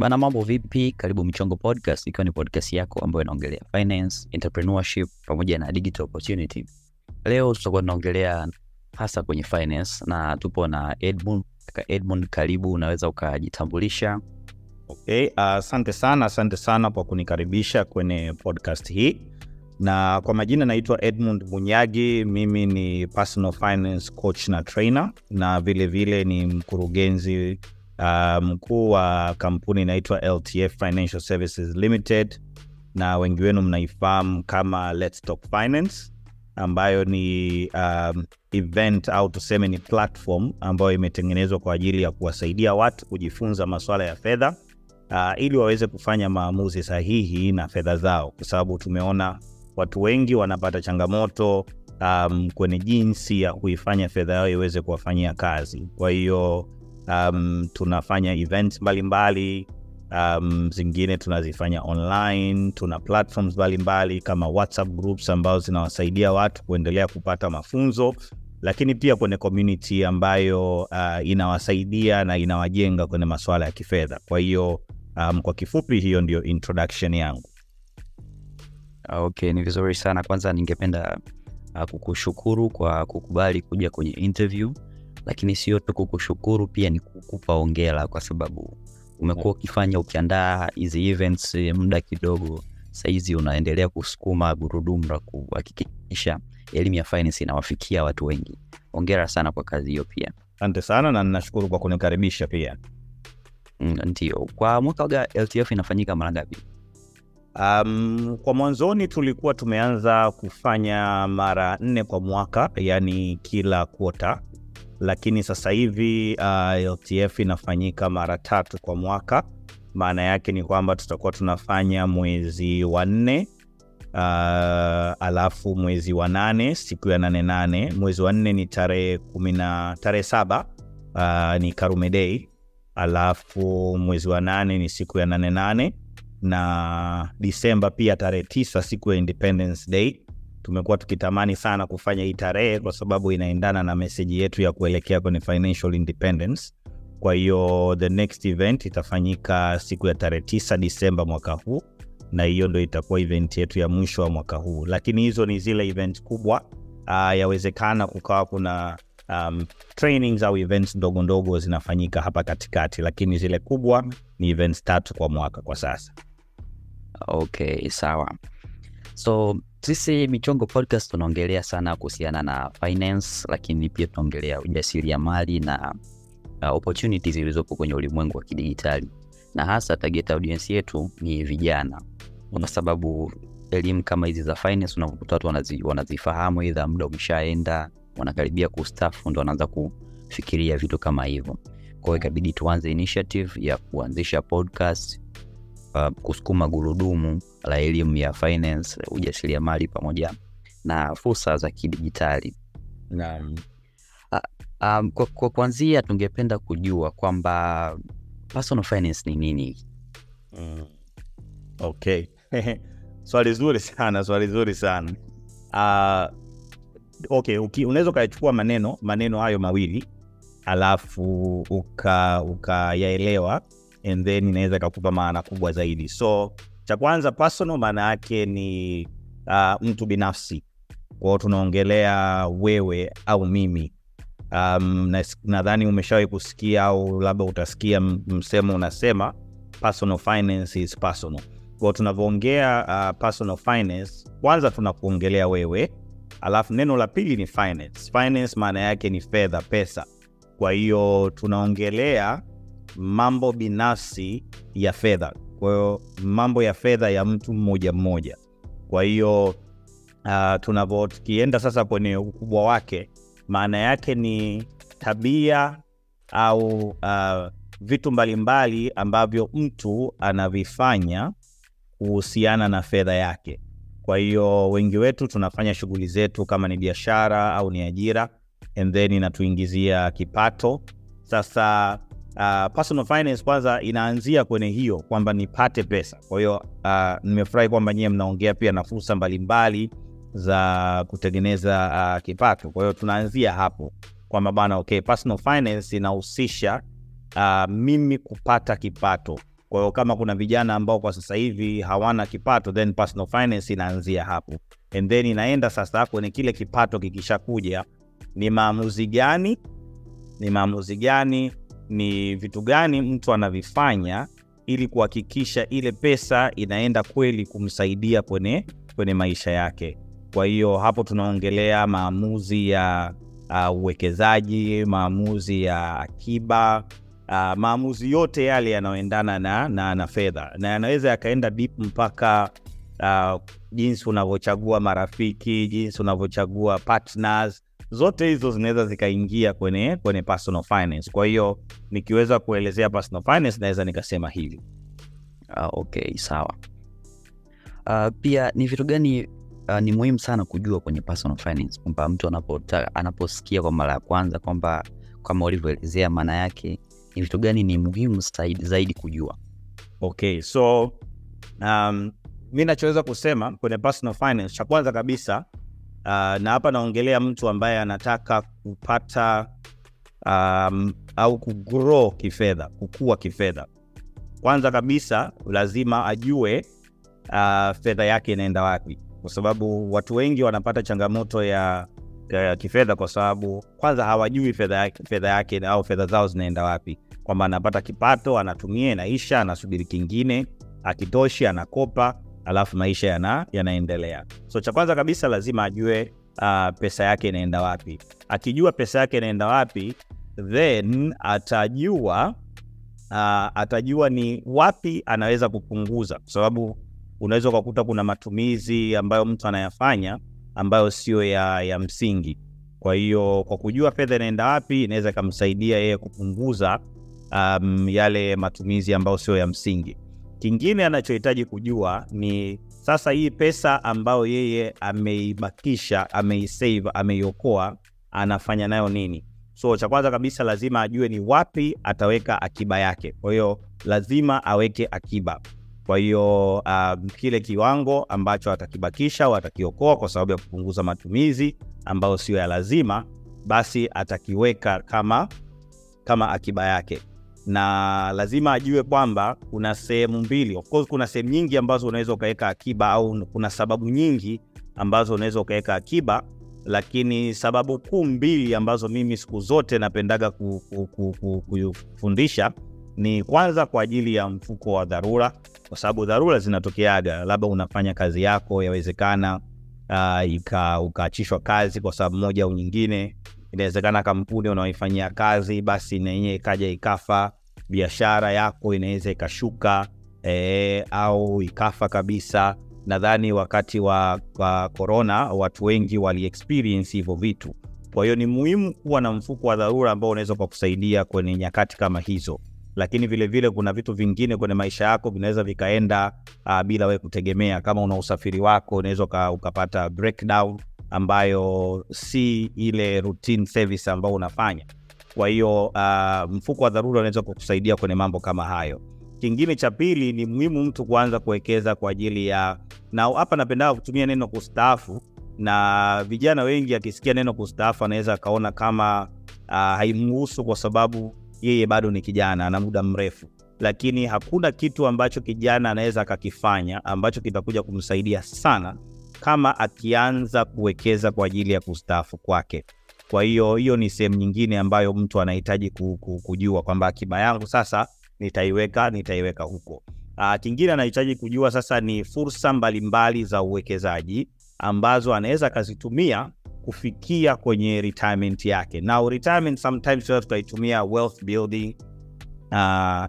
Bana, mambo vipi? Karibu Michongo Podcast, ikiwa ni podcast yako ambayo inaongelea finance, entrepreneurship pamoja na digital opportunity. Leo tutakuwa tunaongelea hasa kwenye finance na tupo na Edmund. Edmund, karibu, unaweza ukajitambulisha? Okay, asante sana, asante sana kwa kunikaribisha kwenye podcast hii, na kwa majina naitwa Edmund Munyagi. Mimi ni personal finance coach na trainer, na vilevile vile ni mkurugenzi uh, mkuu wa kampuni inaitwa LTF Financial Services Limited, na wengi wenu mnaifahamu kama Let's Talk Finance, ambayo ni um, event au tuseme ni platform ambayo imetengenezwa kwa ajili ya kuwasaidia watu kujifunza masuala ya fedha uh, ili waweze kufanya maamuzi sahihi na fedha zao, kwa sababu tumeona watu wengi wanapata changamoto um, kwenye jinsi ya kuifanya fedha yao iweze kuwafanyia kazi. Kwa hiyo um, tunafanya events mbalimbali um, zingine tunazifanya online. Tuna platforms mbalimbali kama WhatsApp groups ambazo zinawasaidia watu kuendelea kupata mafunzo, lakini pia kwenye community ambayo uh, inawasaidia na inawajenga kwenye masuala ya kifedha. Kwa hiyo um, kwa kifupi, hiyo ndio introduction yangu. Okay, ni vizuri sana. Kwanza ningependa uh, kukushukuru kwa kukubali kuja kwenye interview, lakini sio tu kukushukuru, pia ni kukupa ongera kwa sababu umekuwa ukifanya ukiandaa hizi events muda kidogo, saizi unaendelea kusukuma gurudumu la kuhakikisha elimu ya finance inawafikia watu wengi. Ongera sana kwa kazi hiyo pia. Asante sana na ninashukuru kwa kunikaribisha pia. Mm, Ndio, kwa mwaka wa LTF inafanyika mara ngapi? Um, kwa mwanzoni tulikuwa tumeanza kufanya mara nne kwa mwaka, yani kila kwota, lakini sasa hivi uh, LTF inafanyika mara tatu kwa mwaka. Maana yake ni kwamba tutakuwa tunafanya mwezi wa nne uh, alafu mwezi wa nane siku ya nane nane. Mwezi wa nne ni tarehe kumi na tarehe saba uh, ni Karume Day, alafu mwezi wa nane ni siku ya nane nane na Disemba pia tarehe tisa siku ya Independence Day. Tumekuwa tukitamani sana kufanya hii tarehe kwa sababu inaendana na meseji yetu ya kuelekea kwenye financial independence. Kwa hiyo the next event itafanyika siku ya tarehe tisa Disemba mwaka huu, na hiyo ndo itakuwa event yetu ya mwisho wa mwaka huu, lakini hizo ni zile event kubwa. Uh, yawezekana kukawa kuna um, trainings au events ndogo zinafanyika hapa katikati, lakini zile kubwa ni events tatu kwa mwaka kwa sasa. Okay, sawa. So sisi Michongo Podcast tunaongelea sana kuhusiana na finance, lakini pia tunaongelea ujasiriamali na uh, opportunities zilizopo kwenye ulimwengu wa kidigitali, na hasa target audience yetu ni vijana, kwa sababu elimu kama hizi za finance unakuta watu wanazi, wanazifahamu idha muda umeshaenda, wanakaribia kustafu, ndo wanaanza kufikiria vitu kama hivyo. Kwa ikabidi tuanze initiative ya kuanzisha podcast uh, kusukuma gurudumu la elimu ya finance, ujasiriamali pamoja na fursa za kidijitali. Naam. Um, kwa, kwa kwanzia tungependa kujua kwamba personal finance ni nini? Mm. Okay. swali zuri sana, swali zuri sana. Uh, okay, unaweza ukayachukua maneno maneno hayo mawili alafu uka ukayaelewa and then inaweza ikakupa maana kubwa zaidi. So cha kwanza personal maana yake ni uh, mtu binafsi. Kwao tunaongelea wewe au mimi. Um, na- nadhani umeshawahi kusikia au labda utasikia msemo unasema personal finance is personal. Kwao tunavyoongea uh, personal finance, kwanza tunakuongelea wewe, alafu neno la pili ni finance. Finance maana yake ni fedha, pesa. Kwa hiyo tunaongelea mambo binafsi ya fedha, kwa mambo ya fedha ya mtu mmoja mmoja. Kwa hiyo uh, tunavyo tukienda sasa kwenye ukubwa wake, maana yake ni tabia au uh, vitu mbalimbali ambavyo mtu anavifanya kuhusiana na fedha yake. Kwa hiyo wengi wetu tunafanya shughuli zetu kama ni biashara au ni ajira, and then inatuingizia kipato. Sasa uh, personal finance kwanza inaanzia kwenye hiyo kwamba nipate pesa. Kwa hiyo uh, nimefurahi kwamba nyie mnaongea pia na fursa mbalimbali za kutengeneza uh, kipato. Kwa hiyo tunaanzia hapo kwamba bana, okay, personal finance inahusisha uh, mimi kupata kipato Kwa hiyo kama kuna vijana ambao kwa sasa hivi hawana kipato, then personal finance inaanzia hapo, and then inaenda sasa kwenye kile kipato kikishakuja, ni maamuzi gani, ni maamuzi gani, ni vitu gani mtu anavifanya ili kuhakikisha ile pesa inaenda kweli kumsaidia kwenye, kwenye maisha yake. Kwa hiyo hapo tunaongelea maamuzi ya uh, uwekezaji, maamuzi ya akiba, uh, maamuzi yote yale yanayoendana na, na, na fedha na yanaweza yakaenda deep mpaka uh, jinsi unavyochagua marafiki, jinsi unavyochagua partners, zote hizo zinaweza zikaingia kwenye, kwenye personal finance. Kwa hiyo nikiweza kuelezea personal finance naweza nikasema hivi. Uh, okay, sawa. Uh, pia ni vitu gani uh, ni muhimu sana kujua kwenye personal finance kwamba mtu anapota, anaposikia kwa mara ya kwanza kwamba kama ulivyoelezea maana yake, ni vitu gani ni muhimu zaidi, zaidi kujua? Okay, so um, mi nachoweza kusema kwenye personal finance, cha kwanza kabisa uh, na hapa naongelea mtu ambaye anataka kupata um, au kugrow kifedha, kukua kifedha. Kwanza kabisa lazima ajue uh, fedha yake inaenda wapi, kwa sababu watu wengi wanapata changamoto ya, ya kifedha kwa sababu kwanza hawajui fedha yake, fedha yake au fedha zao zinaenda wapi, kwamba anapata kipato anatumia, inaisha, anasubiri kingine, akitoshi anakopa, alafu maisha yana, yanaendelea. So cha kwanza kabisa lazima ajue uh, pesa yake inaenda wapi. Akijua pesa yake inaenda wapi, then atajua uh, atajua ni wapi anaweza kupunguza, kwa sababu unaweza ukakuta kuna matumizi ambayo mtu anayafanya ambayo sio ya, ya msingi. Kwa hiyo kwa kujua fedha inaenda wapi, inaweza ikamsaidia yeye kupunguza um, yale matumizi ambayo sio ya msingi. Kingine anachohitaji kujua ni sasa, hii pesa ambayo yeye ameibakisha, ameisave, ameiokoa, anafanya nayo nini? So cha kwanza kabisa lazima ajue ni wapi ataweka akiba yake. Kwa hiyo lazima aweke akiba. Kwa hiyo um, kile kiwango ambacho atakibakisha au atakiokoa kwa sababu ya kupunguza matumizi ambayo sio ya lazima, basi atakiweka kama, kama akiba yake, na lazima ajue kwamba kuna sehemu mbili. Of course, kuna sehemu nyingi ambazo unaweza ukaweka akiba au kuna sababu nyingi ambazo unaweza ukaweka akiba, lakini sababu kuu mbili ambazo mimi siku zote napendaga kufundisha ni kwanza kwa ajili ya mfuko wa dharura, kwa sababu dharura zinatokeaga, labda unafanya kazi yako, yawezekana uh, ukaachishwa kazi kwa sababu moja au nyingine. Inawezekana kampuni unaoifanyia kazi basi na yenyewe ikaja ikafa, biashara yako inaweza ikashuka e, au ikafa kabisa. Nadhani wakati wa korona watu wengi wali hivyo vitu. Kwa hiyo ni muhimu kuwa na mfuko wa dharura ambao unaweza ukakusaidia kwenye nyakati kama hizo lakini vilevile vile kuna vitu vingine kwenye maisha yako vinaweza vikaenda uh, bila wewe kutegemea. Kama una usafiri wako unaweza ukapata breakdown ambayo si ile routine service ambayo unafanya. Kwa hiyo uh, mfuko wa dharura unaweza kukusaidia kwenye mambo kama hayo. Kingine cha pili ni muhimu mtu kuanza kuwekeza kwa ajili ya, na hapa napenda kutumia neno kustaafu, na vijana wengi akisikia neno kustaafu anaweza akaona kama uh, haimhusu kwa sababu yeye bado ni kijana, ana muda mrefu, lakini hakuna kitu ambacho kijana anaweza akakifanya ambacho kitakuja kumsaidia sana kama akianza kuwekeza kwa ajili ya kustaafu kwake. Kwa hiyo hiyo ni sehemu nyingine ambayo mtu anahitaji kujua kwamba akiba yangu sasa nitaiweka nitaiweka huko. Aa, kingine anahitaji kujua sasa ni fursa mbalimbali za uwekezaji ambazo anaweza akazitumia kufikia kwenye retirement yake. Now retirement sometimes tunaitumia wealth building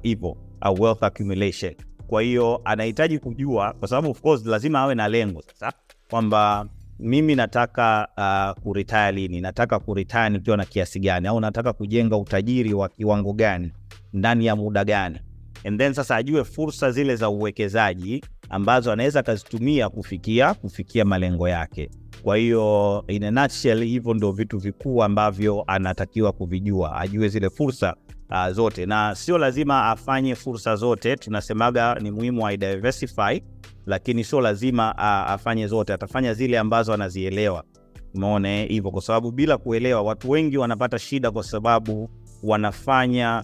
hivyo uh, au wealth accumulation. Kwa hiyo anahitaji kujua, kwa sababu of course lazima awe na lengo sasa, kwamba mimi nataka uh, kuritaya lini, nataka kuritaya nikiwa na kiasi gani, au nataka kujenga utajiri wa kiwango gani? Ndani ya muda gani, and then sasa ajue fursa zile za uwekezaji ambazo anaweza akazitumia kufikia kufikia malengo yake. Kwa hiyo in a nutshell, hivyo ndio vitu vikuu ambavyo anatakiwa kuvijua, ajue zile fursa uh, zote, na sio lazima afanye fursa zote. Tunasemaga ni muhimu a diversify, lakini sio lazima uh, afanye zote, atafanya zile ambazo anazielewa. Umeona hivyo, kwa sababu bila kuelewa, watu wengi wanapata shida kwa sababu wanafanya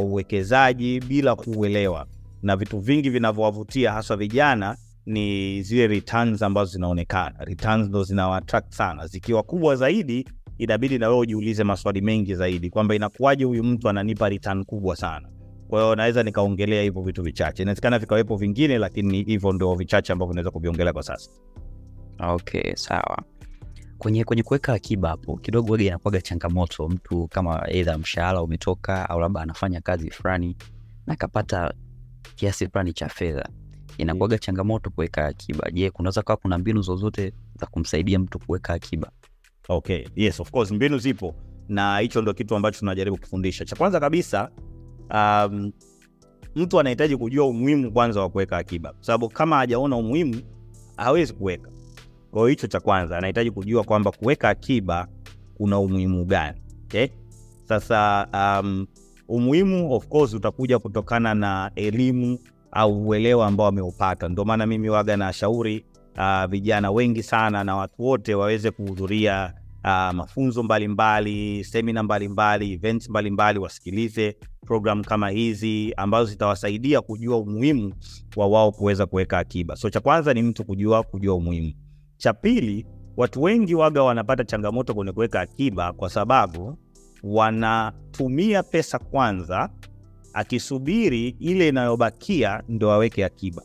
uwekezaji uh, bila kuuelewa. na vitu vingi vinavyowavutia haswa vijana ni zile returns ambazo zinaonekana. Returns ndo zinawaattract sana. Zikiwa kubwa zaidi, inabidi na wewe ujiulize maswali mengi zaidi kwamba inakuwaje huyu mtu ananipa return kubwa sana. Kwa hiyo naweza nikaongelea hivyo vitu vichache, inawezekana vikawepo vingine, lakini hivyo ndio vichache ambavyo naweza kuviongelea kwa sasa. Okay, sawa. Kwenye kwenye kuweka akiba hapo kidogo waga inakuwaga changamoto, mtu kama aidha mshahara umetoka au labda anafanya kazi fulani na akapata kiasi fulani cha fedha, inakuwaga changamoto kuweka akiba. Je, kunaweza kuwa kuna mbinu zozote za kumsaidia mtu kuweka akiba? Okay, yes of course, mbinu zipo na hicho ndo kitu ambacho tunajaribu kufundisha. Cha kwanza kabisa, um, mtu anahitaji kujua umuhimu kwanza wa kuweka akiba, sababu kama hajaona umuhimu hawezi kuweka. Kwa hicho cha kwanza, anahitaji kujua kwamba kuweka akiba kuna umuhimu gani. Okay? Sasa um, umuhimu of course utakuja kutokana na elimu au uelewa ambao ameupata. Ndio maana mimi waga na shauri uh, vijana wengi sana na watu wote waweze kuhudhuria uh, mafunzo mbalimbali, semina mbalimbali, events mbalimbali, wasikilize program kama hizi ambazo zitawasaidia kujua umuhimu wa wao kuweza kuweka akiba. So cha kwanza ni mtu kujua kujua umuhimu. Cha pili, watu wengi waga wanapata changamoto kwenye kuweka akiba kwa sababu wanatumia pesa kwanza, akisubiri ile inayobakia ndo aweke akiba.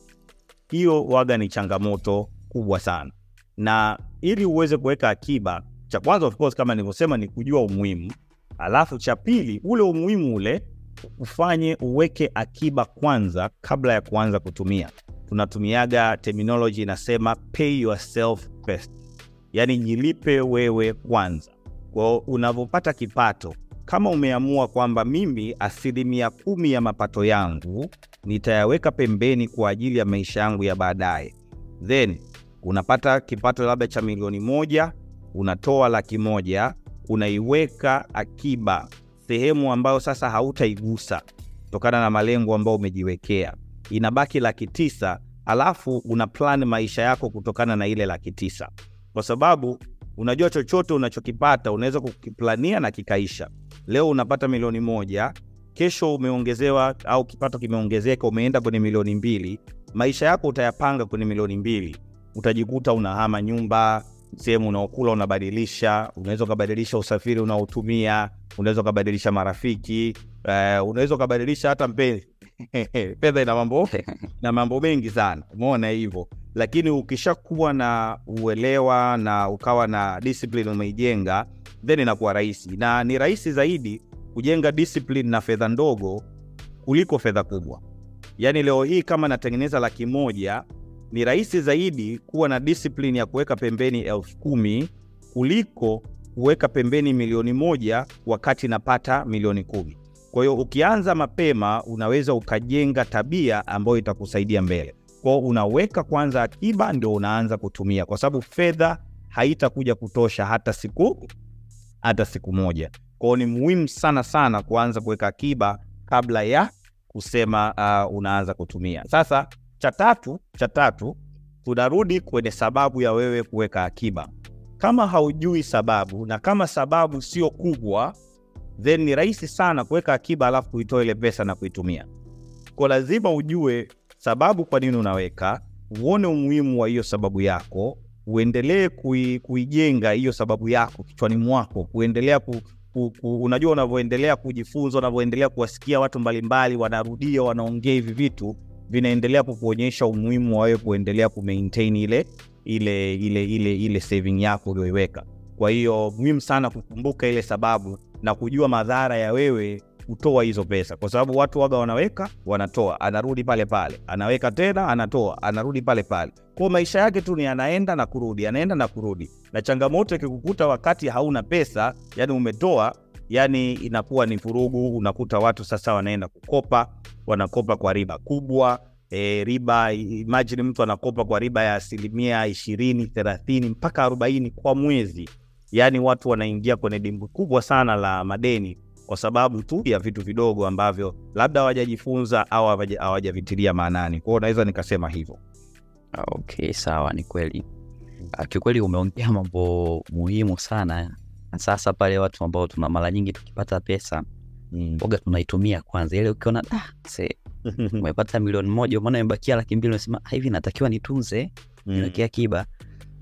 Hiyo waga ni changamoto kubwa sana, na ili uweze kuweka akiba, cha kwanza of course, kama nilivyosema, ni kujua umuhimu, alafu cha pili, ule umuhimu ule ufanye uweke akiba kwanza kabla ya kuanza kutumia. Tunatumiaga terminology inasema pay yourself first, yaani jilipe wewe kwanza. Kwao unavyopata kipato, kama umeamua kwamba mimi asilimia kumi ya mapato yangu nitayaweka pembeni kwa ajili ya maisha yangu ya baadaye, then unapata kipato labda cha milioni moja, unatoa laki moja unaiweka akiba sehemu ambayo sasa hautaigusa kutokana na malengo ambayo umejiwekea, inabaki laki tisa, alafu una plan maisha yako kutokana na ile laki tisa, kwa sababu unajua chochote unachokipata unaweza kukiplania na kikaisha. Leo unapata milioni moja, kesho umeongezewa au kipato kimeongezeka, umeenda kwenye milioni mbili, maisha yako utayapanga kwenye milioni mbili, utajikuta unahama nyumba, sehemu unaokula unabadilisha, unaweza ukabadilisha usafiri unaotumia, unaweza ukabadilisha marafiki, uh, unaweza ukabadilisha hata mpenzi fedha ina mambo na mambo mengi sana, umeona hivyo. Lakini ukishakuwa na uelewa na ukawa na discipline umeijenga, then inakuwa rahisi, na ni rahisi zaidi kujenga discipline na fedha ndogo kuliko fedha kubwa. Yani leo hii kama natengeneza laki moja ni rahisi zaidi kuwa na discipline ya kuweka pembeni elfu kumi kuliko kuweka pembeni milioni moja wakati napata milioni kumi. Kwa hiyo ukianza mapema unaweza ukajenga tabia ambayo itakusaidia mbele. Kwao unaweka kwanza akiba, ndio unaanza kutumia, kwa sababu fedha haitakuja kutosha hata siku hata siku moja. Kwao ni muhimu sana sana kuanza kuweka akiba kabla ya kusema uh, unaanza kutumia. Sasa cha tatu cha tatu tunarudi kwenye sababu ya wewe kuweka akiba. Kama haujui sababu na kama sababu sio kubwa, then ni rahisi sana kuweka akiba alafu kuitoa ile pesa na kuitumia. Kwa lazima ujue sababu kwa nini unaweka, uone umuhimu wa hiyo sababu yako, uendelee kui, kuijenga hiyo sababu yako kichwani mwako, kuendelea ku, ku, ku, unajua unavyoendelea kujifunza, unavyoendelea kuwasikia watu mbalimbali wanarudia, wanaongea hivi vitu vinaendelea kukuonyesha umuhimu wa wewe kuendelea kumaintain ile ile ile ile ile saving yako ulioiweka. Kwa hiyo muhimu sana kukumbuka ile sababu na kujua madhara ya wewe kutoa hizo pesa, kwa sababu watu waga wanaweka, wanatoa, anarudi pale pale, anaweka tena, anatoa, anarudi pale pale. Kwa maisha yake tu ni anaenda na kurudi, anaenda na kurudi, na changamoto ikikukuta wakati hauna pesa, yani umetoa, yani inakuwa ni vurugu. Unakuta watu sasa wanaenda kukopa, wanakopa kwa riba kubwa. E, riba imagine mtu anakopa kwa riba ya asilimia ishirini, thelathini mpaka arobaini kwa mwezi. Yani watu wanaingia kwenye dimbwi kubwa sana la madeni kwa sababu tu ya vitu vidogo ambavyo labda hawajajifunza au hawajavitilia maanani. Kwao naweza nikasema hivyo. Okay, sawa, ni kweli. Kiukweli umeongea mambo muhimu sana, sasa pale watu ambao tuna mara nyingi tukipata pesa Mm. oga tunaitumia kwanza, ile ukiona ah, umepata milioni moja umeona imebakia laki mbili unasema "Ah, hivi natakiwa nitunze? Mm. niwekea akiba.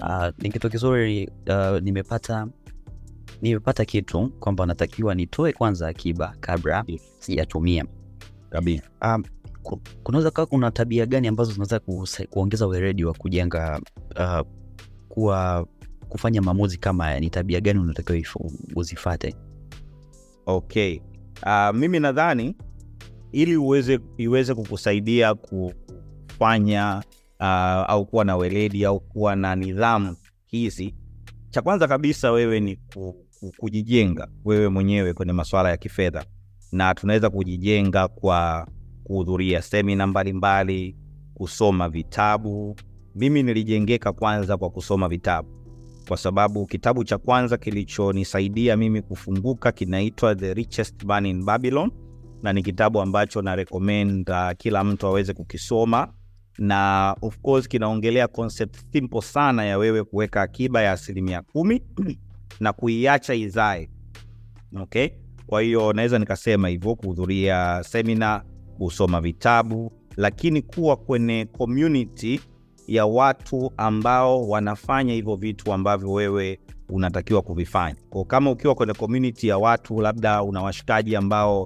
Uh, ni kitu kizuri uh, nimepata nimepata kitu kwamba natakiwa nitoe kwanza akiba kabla sijatumia kabisa um, kunaweza kawa kuna tabia gani ambazo zinaweza kuongeza weledi wa kujenga uh, kuwa kufanya maamuzi kama haya ni tabia gani unatakiwa uzifate? Okay. Uh, mimi nadhani ili uweze iweze kukusaidia kufanya uh, au kuwa na weledi au kuwa na nidhamu hizi cha kwanza kabisa wewe ni ku, ku, kujijenga wewe mwenyewe kwenye masuala ya kifedha. Na tunaweza kujijenga kwa kuhudhuria semina mbalimbali kusoma vitabu. Mimi nilijengeka kwanza kwa kusoma vitabu kwa sababu kitabu cha kwanza kilichonisaidia mimi kufunguka kinaitwa The Richest Man in Babylon, na ni kitabu ambacho na uh, kila mtu aweze kukisoma, na of course kinaongelea concept simple sana ya wewe kuweka akiba ya asilimia kumi na kuiacha izae. Okay, kwa hiyo naweza nikasema hivyo, kuhudhuria semina, kusoma vitabu, lakini kuwa kwenye community ya watu ambao wanafanya hivyo vitu ambavyo wewe unatakiwa kuvifanya. Kwa kama ukiwa kwenye community ya watu, labda una washikaji ambao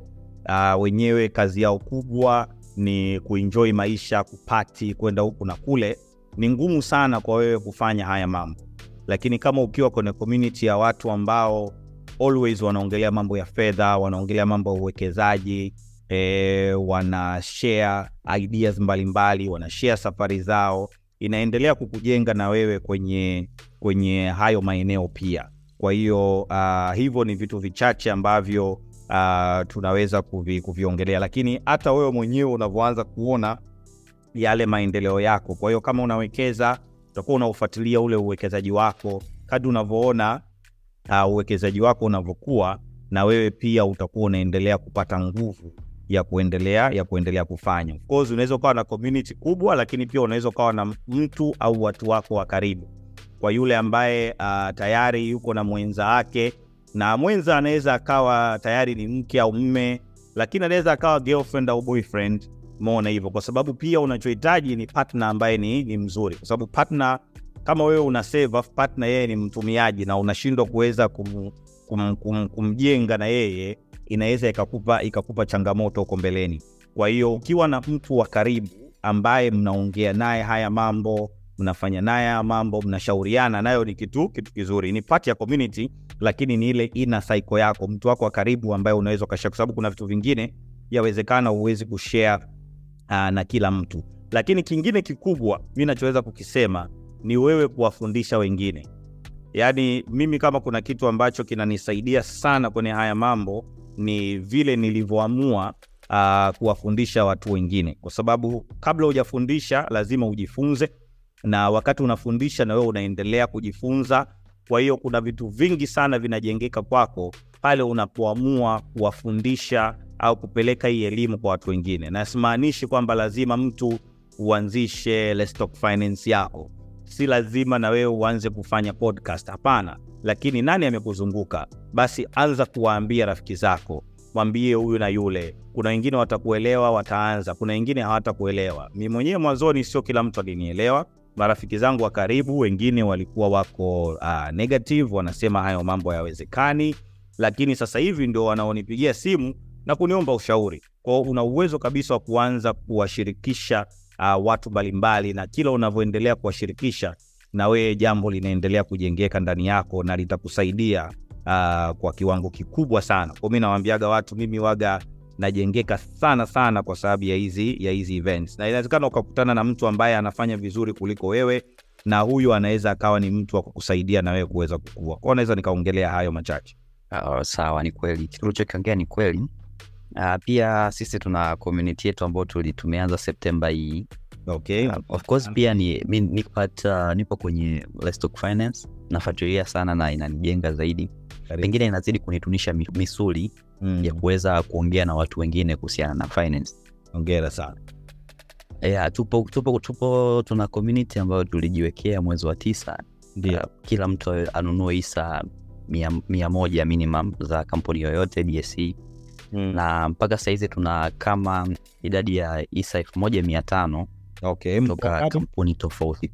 uh, wenyewe kazi yao kubwa ni kuenjoy maisha, kupati, kwenda huku na kule, ni ngumu sana kwa wewe kufanya haya mambo. Lakini kama ukiwa kwenye community ya watu ambao always wanaongelea mambo ya fedha, wanaongelea mambo ya uwekezaji e, wana share ideas mbalimbali, wana share safari zao, inaendelea kukujenga na wewe kwenye kwenye hayo maeneo pia. Kwa hiyo uh, hivyo ni vitu vichache ambavyo uh, tunaweza kuvi, kuviongelea, lakini hata wewe mwenyewe unavyoanza kuona yale maendeleo yako. Kwa hiyo kama unawekeza, utakuwa unaufuatilia ule uwekezaji wako kadri unavyoona uh, uwekezaji wako unavyokuwa, na wewe pia utakuwa unaendelea kupata nguvu ya kuendelea ya kuendelea kufanya. Of course unaweza ukawa na community kubwa, lakini pia unaweza ukawa na mtu au watu wako wa karibu. Kwa yule ambaye uh, tayari yuko na mwenza wake, na mwenza anaweza akawa tayari ni mke au mme, lakini anaweza akawa girlfriend au boyfriend. Umeona hivyo, kwa sababu pia unachohitaji ni partner ambaye ni, ni mzuri, kwa sababu partner kama wewe una save partner yeye ni mtumiaji na unashindwa kuweza kum, kum, kum, kumjenga na yeye inaweza ikakupa ikakupa changamoto huko mbeleni. Kwa hiyo ukiwa na mtu wa karibu ambaye mnaongea naye haya mambo, mnafanya naye haya mambo, mnashauriana nayo, ni kitu kitu kizuri, ni part ya community, lakini ni ile ina cycle yako, mtu wako wa karibu ambaye unaweza ukashare, kwa sababu kuna vitu vingine yawezekana huwezi kushare uh, na kila mtu. Lakini kingine kikubwa mi nachoweza kukisema ni wewe kuwafundisha wengine. Yaani mimi kama kuna kitu ambacho kinanisaidia sana kwenye haya mambo ni vile nilivyoamua uh, kuwafundisha watu wengine, kwa sababu kabla hujafundisha lazima ujifunze, na wakati unafundisha na wewe unaendelea kujifunza. Kwa hiyo kuna vitu vingi sana vinajengeka kwako pale unapoamua kuwafundisha au kupeleka hii elimu kwa watu wengine, na simaanishi kwamba lazima mtu uanzishe Finance yako, si lazima na wewe uanze kufanya podcast, hapana. Lakini nani amekuzunguka? Basi anza kuwaambia rafiki zako, mwambie huyu na yule. Kuna wengine watakuelewa, wataanza, kuna wengine hawatakuelewa. Mi mwenyewe mwanzoni sio kila mtu alinielewa. Marafiki zangu wa karibu wengine walikuwa wako uh, negative, wanasema hayo mambo hayawezekani, lakini sasa hivi ndio wanaonipigia simu na kuniomba ushauri. Kwao una uwezo kabisa wa kuanza kuwashirikisha uh, watu mbalimbali, na kila unavyoendelea kuwashirikisha na wewe jambo linaendelea kujengeka ndani yako na litakusaidia uh, kwa kiwango kikubwa sana. Kwa mimi nawaambiaga watu, mimi waga najengeka sana sana kwa sababu ya hizi ya hizi events, na inawezekana ukakutana na mtu ambaye anafanya vizuri kuliko wewe, na huyu anaweza akawa ni mtu wa kukusaidia na wewe kuweza kukua. Kwa naweza nikaongelea hayo machache. Uh, sawa, ni kweli kitu ulichokiongea ni kweli. Uh, pia sisi tuna community yetu ambayo tumeanza Septemba hii. Okay. Uh, of course pia ni, mi, nipata, nipo kwenye Let's Finance nafuatilia sana na inanijenga zaidi, pengine inazidi kunitunisha mi- misuli Mm. ya kuweza kuongea na watu wengine kuhusiana na finance. Ongera sana. Yeah, tupo, tupo, tupo tuna community ambayo tulijiwekea mwezi wa tisa Ndio. Uh, kila mtu anunue hisa mia, mia moja minimum za kampuni yoyote BSE Mm. na mpaka sahizi tuna kama idadi ya isa elfu moja mia tano Okay, kutoka kampuni tofauti.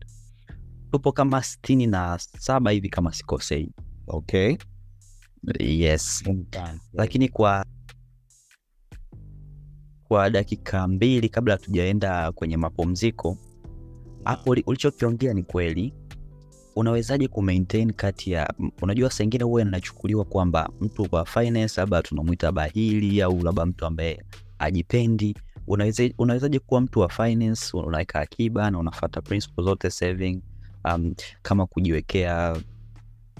Tupo kama sitini na saba hivi kama sikosei. Okay. yes. Lakini kwa kwa dakika mbili kabla hatujaenda kwenye mapumziko hapo ulichokiongea ni kweli. Unawezaje ku kati ya unajua saa ingine huwa inachukuliwa kwamba mtu kwa finance labda tunamwita bahili au labda mtu ambaye ajipendi unaweza, unawezaje kuwa mtu wa finance unaweka akiba na unafata principle zote saving um, kama kujiwekea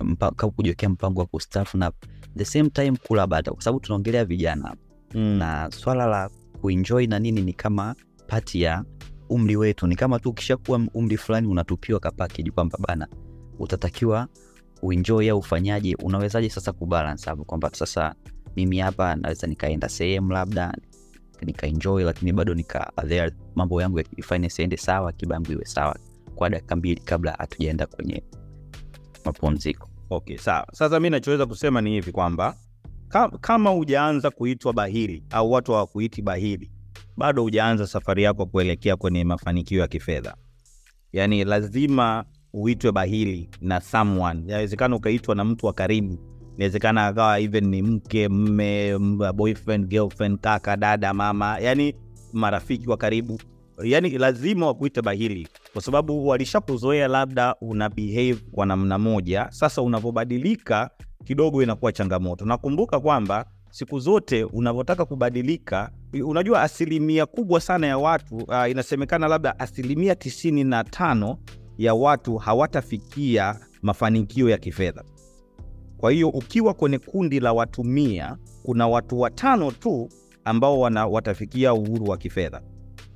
mpa, kama kujiwekea mpango wa kustafu na the same time kula bata. Kwa sababu tunaongelea vijana Mm. na swala la kuenjoy na nini ni kama pati ya umri wetu. Ni kama tu ukishakuwa umri fulani unatupiwa kapakeji kwamba bana utatakiwa uenjoy au ufanyaje. Unawezaje sasa kubalance hapo kwamba sasa mimi hapa naweza nikaenda sehemu labda nikaenjoy lakini bado nika there mambo yangu ya finance yaende sawa akiba yangu iwe sawa kwa dakika mbili kabla hatujaenda kwenye mapumziko Okay, sawa. Sasa mi nachoweza kusema ni hivi kwamba kama hujaanza kuitwa bahili au watu hawakuiti bahili, bado hujaanza safari yako kuelekea kwenye mafanikio ya kifedha. Yaani lazima uitwe bahili na someone. yawezekana ukaitwa na mtu wa karibu, inawezekana akawa even ni mke, mme, boyfriend, girlfriend, kaka, dada, mama, yani marafiki wa karibu. Yani lazima wakuite bahili kwa sababu walishakuzoea, labda una behave kwa namna moja. Sasa unavyobadilika kidogo inakuwa changamoto. Nakumbuka kwamba siku zote unavyotaka kubadilika, unajua asilimia kubwa sana ya watu uh, inasemekana labda asilimia tisini na tano ya watu hawatafikia mafanikio ya kifedha. Kwa hiyo ukiwa kwenye kundi la watu mia, kuna watu watano tu ambao wana, watafikia uhuru wa kifedha.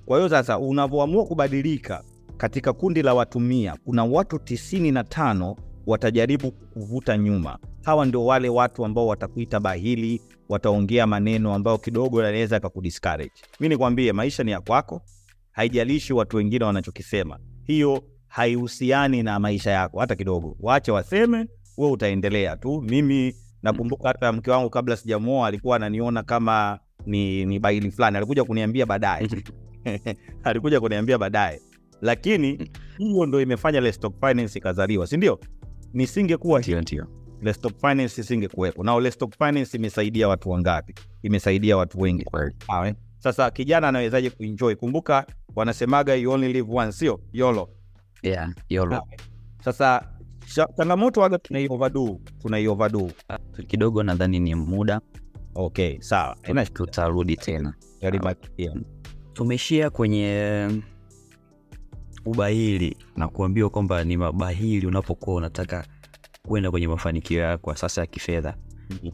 Kwa hiyo sasa unavyoamua kubadilika katika kundi la watu mia, kuna watu tisini na tano watajaribu kuvuta nyuma. Hawa ndio wale watu ambao watakuita bahili, wataongea maneno ambayo kidogo yanaweza kakudiscourage. Mi nikwambie, maisha ni ya kwako, haijalishi watu wengine wanachokisema. Hiyo haihusiani na maisha yako hata kidogo. Waache waseme, wewe utaendelea tu. Mimi nakumbuka hata mke wangu kabla sijamuoa alikuwa ananiona kama ni, ni baili fulani, alikuja kuniambia baadaye alikuja kuniambia baadaye, lakini hiyo ndo imefanya Lestock Finance ikazaliwa, si ndio? Nisingekuwa ndio Lestock Finance isingekuwepo. Na Lestock Finance imesaidia watu wangapi? Imesaidia watu wengi. Sawa, eh? Sasa kijana anawezaje kuenjoy? Kumbuka wanasemaga you only live once, sio YOLO. yeah, yolo Sasa cha- changamoto waga tunai tunaiovadu kidogo nadhani ni muda. Okay, sawa. Tutarudi tena. Tumeshia kwenye ubahili na kuambiwa kwamba ni mabahili unapokuwa unataka kwenda kwenye mafanikio yako sasa ya kifedha.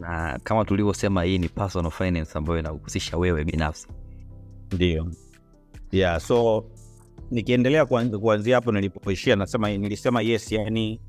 Na kama tulivyosema hii ni personal finance ambayo inahusisha wewe binafsi. Ndio. Yeah, so nikiendelea kuanzia hapo nilipoishia, nasema nilisema yes, yani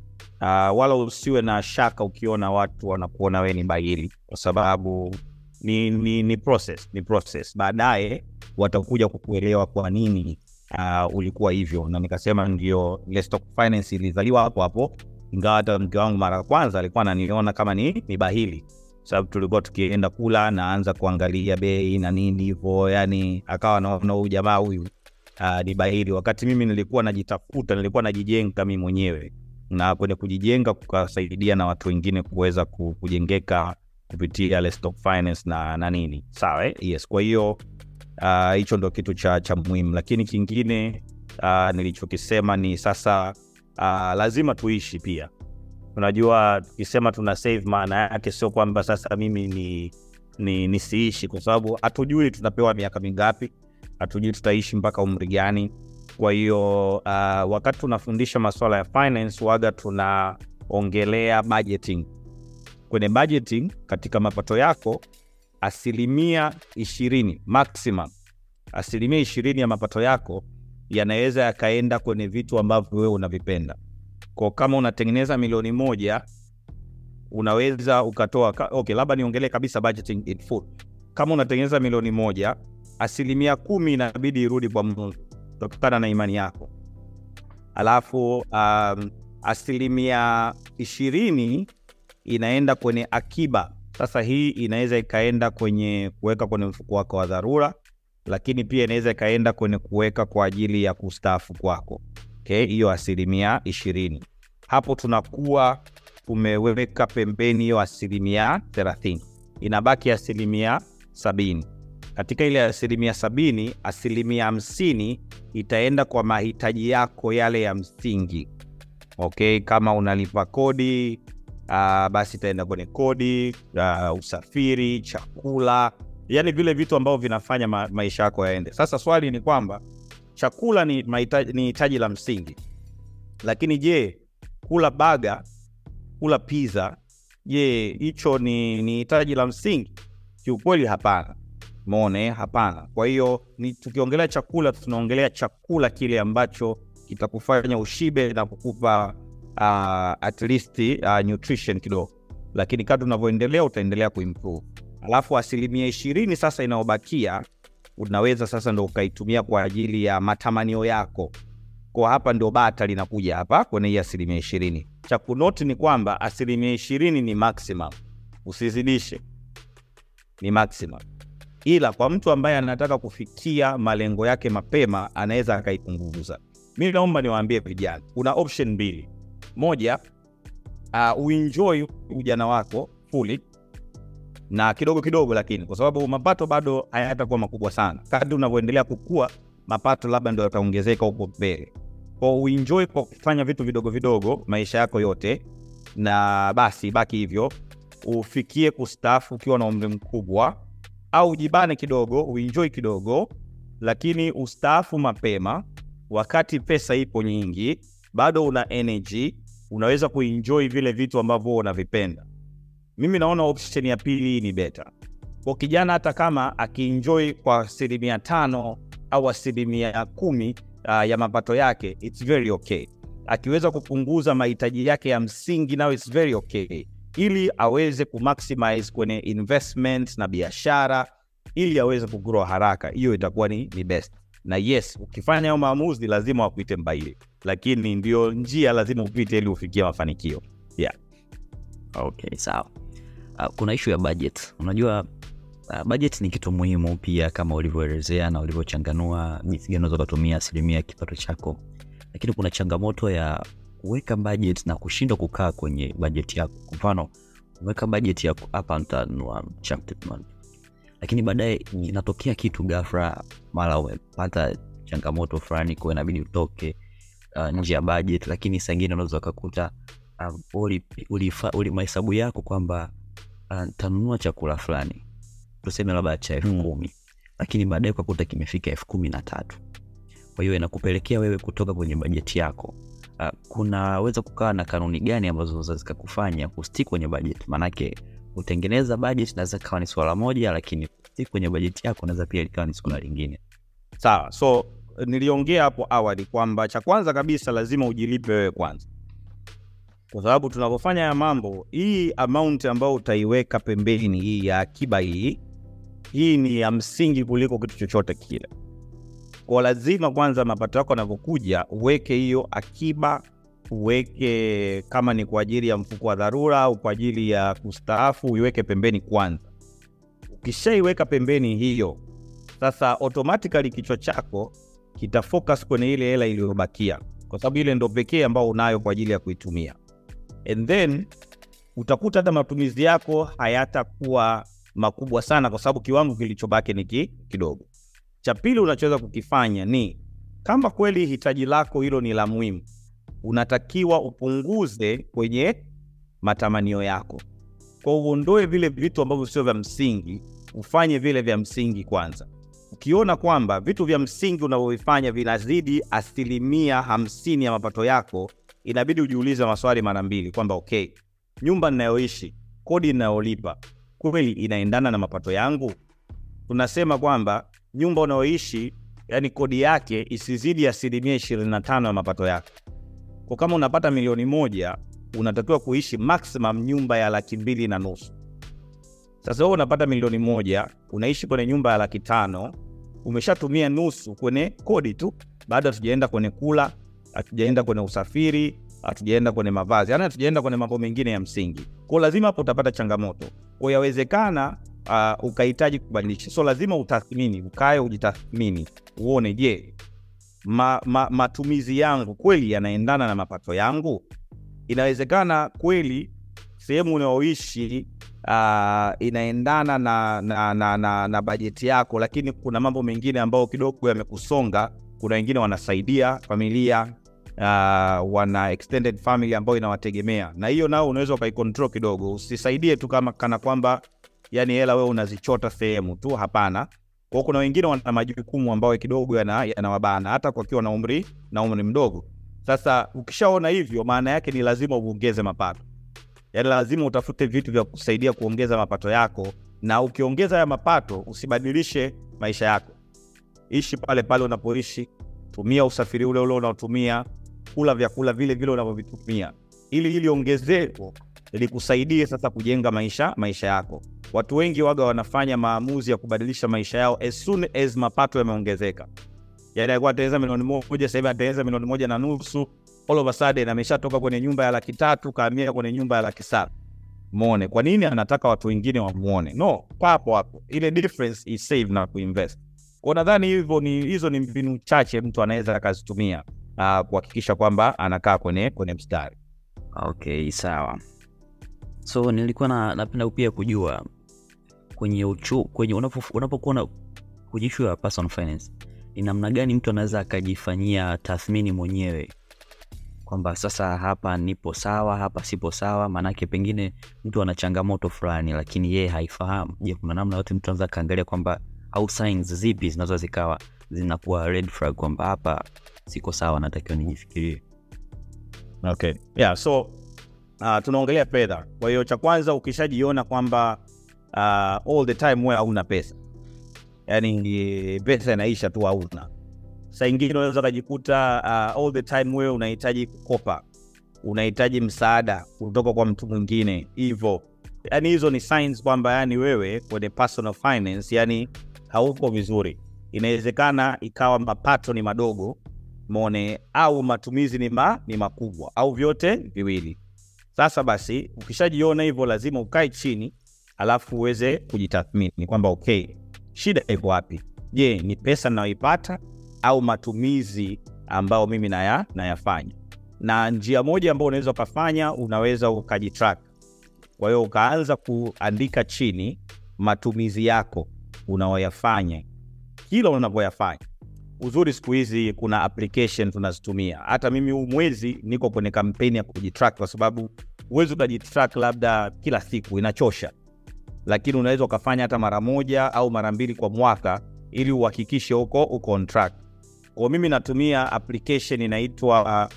uh, wala usiwe na shaka ukiona watu wanakuona wewe ni bahili, kwa sababu ni, ni, ni process, ni process. Baadaye watakuja kukuelewa kwa nini uh, ulikuwa hivyo, na nikasema ndio Lestock Finance ilizaliwa hapo hapo, ingawa hata mke wangu mara ya kwanza alikuwa ananiona kama ni, ni bahili sababu tulikuwa tukienda kula naanza kuangalia bei na nini hivyo, yani akawa naona huyu jamaa huyu uh, ni bahili, wakati mimi nilikuwa najitafuta, nilikuwa najijenga mimi mwenyewe, na kwenye kujijenga kukasaidia na watu wengine kuweza kujengeka kupitia Lestock Finance na, na nini. Sawa eh? Yes, kwa hiyo hicho hicho ndo kitu cha, cha muhimu, lakini kingine uh, nilichokisema ni sasa uh, lazima tuishi pia. Unajua tukisema tuna save maana yake sio kwamba sasa mimi ni, ni nisiishi kwa sababu hatujui tunapewa miaka mingapi hatujui tutaishi mpaka umri gani kwa hiyo uh, wakati tunafundisha masuala ya finance waga tunaongelea budgeting. Kwenye budgeting katika mapato yako asilimia ishirini maximum asilimia ishirini ya mapato yako yanaweza yakaenda kwenye vitu ambavyo wewe unavipenda. Kwa kama unatengeneza milioni moja unaweza ukatoa ka- okay, labda niongelee kabisa budgeting in full. Kama unatengeneza milioni moja, asilimia kumi inabidi irudi kwa Mungu kutokana na imani yako, alafu um, asilimia ishirini inaenda kwenye akiba Sasa hii inaweza ikaenda kwenye kuweka kwenye mfuko wako wa dharura, lakini pia inaweza ikaenda kwenye kuweka kwa ajili ya kustaafu kwako. Okay, hiyo asilimia ishirini hapo tunakuwa tumeweka pembeni hiyo asilimia thelathini, inabaki asilimia sabini. Katika ile asilimia sabini, asilimia hamsini itaenda kwa mahitaji yako yale ya msingi. Okay, kama unalipa kodi uh, basi itaenda kwenye kodi uh, usafiri, chakula, yani vile vitu ambavyo vinafanya ma maisha yako yaende. Sasa swali ni kwamba chakula ni mahitaji, ni la msingi, lakini je, kula baga, kula pizza, je, hicho ni ni hitaji la msingi? Kiukweli hapana. Mone, hapana. Kwa hiyo ni tukiongelea chakula, tunaongelea chakula kile ambacho kitakufanya ushibe na kukupa uh, at least uh, nutrition kidogo, lakini kadri unavyoendelea utaendelea kuimprove. Alafu asilimia ishirini sasa inayobakia unaweza sasa ndo ukaitumia kwa ajili ya matamanio yako. Kwa hapa ndio bata linakuja hapa kwenye hii asilimia ishirini. Cha ni kwamba asilimia ishirini ni maximum, usizidishe, ni maximum ila kwa mtu ambaye anataka kufikia malengo yake mapema anaweza akaipunguza. Mi naomba niwaambie vijana, kuna option mbili. Moja, uh, ujana wako fully na kidogo kidogo, lakini kwa sababu mapato bado hayatakuwa makubwa sana. Kadri unavyoendelea kukua, mapato labda ndo yataongezeka huko mbele, kwa uenjoy kwa kufanya vitu vidogo vidogo maisha yako yote, na basi baki hivyo, ufikie kustaafu ukiwa na umri mkubwa au jibane kidogo uenjoy kidogo, lakini ustaafu mapema wakati pesa ipo nyingi, bado una energy, unaweza kuenjoy vile vitu ambavyo unavipenda. Mimi naona option ya pili ni beta kwa kijana, hata kama akienjoy kwa asilimia tano au asilimia kumi uh, ya mapato yake, it's very okay. Akiweza kupunguza mahitaji yake ya msingi, nao it's very okay ili aweze kumaximize kwenye investment na biashara ili aweze kugrow haraka, hiyo itakuwa ni, ni best. Na yes, ukifanya hayo maamuzi lazima wakuite mbaili, lakini ndio njia lazima upite ili ufikie mafanikio yeah. Okay, sawa. Uh, kuna ishu ya budget. Unajua uh, budget ni kitu muhimu pia, kama ulivyoelezea na ulivyochanganua jinsi gani unaweza kutumia asilimia ya kipato chako, lakini kuna changamoto ya kuweka budget na kushindwa kukaa kwenye budget yako. Kwa mfano, umeweka budget yako hapa, nitanunua lakini baadaye inatokea kitu ghafla, mara umepata changamoto fulani, kwa inabidi utoke uh, nje ya budget. Lakini saa ingine unaweza ukakuta um, mahesabu yako kwamba nitanunua uh, chakula fulani tuseme labda cha elfu kumi lakini baadaye ukakuta kimefika elfu kumi na tatu kwa hiyo inakupelekea wewe kutoka kwenye bajeti yako. Uh, kunaweza kukawa na kanuni gani ambazo za zikakufanya kustick kwenye bajeti? Maanake kutengeneza bajeti naweza kawa ni swala moja, lakini kustick kwenye bajeti yako naweza pia likawa ni swala lingine. Sawa, so niliongea hapo awali kwamba cha kwanza kabisa lazima ujilipe wewe kwanza, kwa sababu tunapofanya ya mambo, hii amount ambayo utaiweka pembeni, hii ya akiba, hii hii ni ya msingi kuliko kitu chochote kile kwa lazima kwanza mapato yako yanavyokuja uweke hiyo akiba, uweke kama ni kwa ajili ya mfuko wa dharura au kwa ajili ya kustaafu, uiweke pembeni kwanza. Ukishaiweka pembeni hiyo, sasa automatically kichwa chako kita kwenye ile hela iliyobakia, kwa sababu ile ndo pekee ambao unayo kwa ajili ya kuitumia, and then utakuta hata matumizi yako hayatakuwa makubwa sana, kwa sababu kiwango kilichobaki ni kidogo. Cha pili unachoweza kukifanya ni kama kweli hitaji lako hilo ni la muhimu, unatakiwa upunguze kwenye matamanio yako, kwa uondoe vile vitu ambavyo sio vya msingi, ufanye vile vya msingi kwanza. Ukiona kwamba vitu vya msingi unavyovifanya vinazidi asilimia hamsini ya mapato yako, inabidi ujiulize maswali mara mbili kwamba okay, nyumba ninayoishi, kodi ninayolipa kweli inaendana na mapato yangu? Tunasema kwamba nyumba unayoishi yani kodi yake isizidi asilimia ishirini na tano ya mapato yako. Kwa kama unapata milioni moja unatakiwa kuishi maximum nyumba ya laki mbili na nusu. Sasa wewe unapata milioni moja unaishi kwenye nyumba ya laki tano umeshatumia nusu kwenye kodi tu, bado hatujaenda kwenye kula, hatujaenda kwenye usafiri, hatujaenda kwenye mavazi, yaani hatujaenda kwenye mambo mengine ya msingi. Kwa lazima hapo utapata changamoto. Kwa yawezekana uh, ukahitaji kubadilisha, so lazima utathmini, ukae ujitathmini, uone je, ma, ma, matumizi yangu kweli yanaendana na mapato yangu. Inawezekana kweli sehemu unayoishi uh, inaendana na, na, na, na, na bajeti yako, lakini kuna mambo mengine ambayo kidogo yamekusonga. Kuna wengine wanasaidia familia uh, wana extended family ambayo inawategemea, na hiyo nao unaweza ukaikontrol kidogo. Usisaidie tu kama kana kwamba yani hela wewe unazichota sehemu tu, hapana. Kwa kuna wengine wana majukumu ambayo kidogo yanawabana yana hata kwakiwa na umri na umri mdogo. Sasa ukishaona hivyo, maana yake ni lazima uongeze mapato, yani lazima utafute vitu vya kusaidia kuongeza mapato yako, na ukiongeza haya mapato usibadilishe maisha yako. Ishi pale pale unapoishi, tumia usafiri ule ule unaotumia, kula vyakula vile vile unavyovitumia, ili ili ongezeko likusaidie sasa kujenga maisha maisha yako. Watu wengi waga wanafanya maamuzi ya kubadilisha maisha yao as soon as mapato yameongezeka. Yani milioni moja, sasa ataenza milioni moja na nusu, all of a sudden ameshatoka kwenye nyumba ya laki tatu kaamia kwenye nyumba ya laki saba. Muone kwa nini anataka watu wengine wamuone? No, papo hapo, ile difference is save na kuinvest. Kwa nadhani hivyo ni hizo ni mbinu chache mtu anaweza akazitumia uh, kuhakikisha kwamba anakaa kwenye kwenye mstari. Okay, sawa. So nilikuwa na, napenda pia kujua kwenye uchu, kwenye unapokuwa kwenye ishu ya personal finance ni namna gani mtu anaweza akajifanyia tathmini mwenyewe kwamba sasa hapa nipo sawa, hapa sipo sawa. Maanake pengine mtu ana changamoto fulani, lakini yeye haifahamu. Je, kuna namna yote mtu anaweza akaangalia kwamba au signs zipi zinaweza zikawa zinakuwa red flag kwamba hapa siko sawa, natakiwa nijifikirie? Okay. Yeah, so uh, tunaongelea fedha. Kwa hiyo cha kwanza ukishajiona kwamba uh, all the time wewe hauna pesa, yani pesa inaisha tu, hauna saa unaweza ukajikuta uh, all the time wewe unahitaji kukopa, unahitaji msaada kutoka kwa mtu mwingine hivyo. Yani hizo ni signs kwamba yani wewe kwenye personal finance yani hauko vizuri. Inawezekana ikawa mapato ni madogo mone, au matumizi ni, ma, ni makubwa au vyote viwili. Sasa basi ukishajiona hivyo, lazima ukae chini alafu uweze kujitathmini kwamba okay, shida iko wapi? Je, ni pesa ninayoipata au matumizi ambayo mimi naya, nayafanya? Na njia moja ambayo unaweza ukafanya, unaweza ukajitrack. Kwa hiyo ukaanza kuandika chini matumizi yako unaoyafanya kila unavyoyafanya. Uzuri siku hizi kuna application tunazitumia. Hata mimi huu mwezi niko kwenye kampeni ya kujitrack, kwa sababu huwezi ukajitrack labda kila siku, inachosha, lakini unaweza ukafanya hata mara moja au mara mbili kwa mwaka ili uhakikishe huko uko on track. Kwa mimi natumia application inaitwa uh,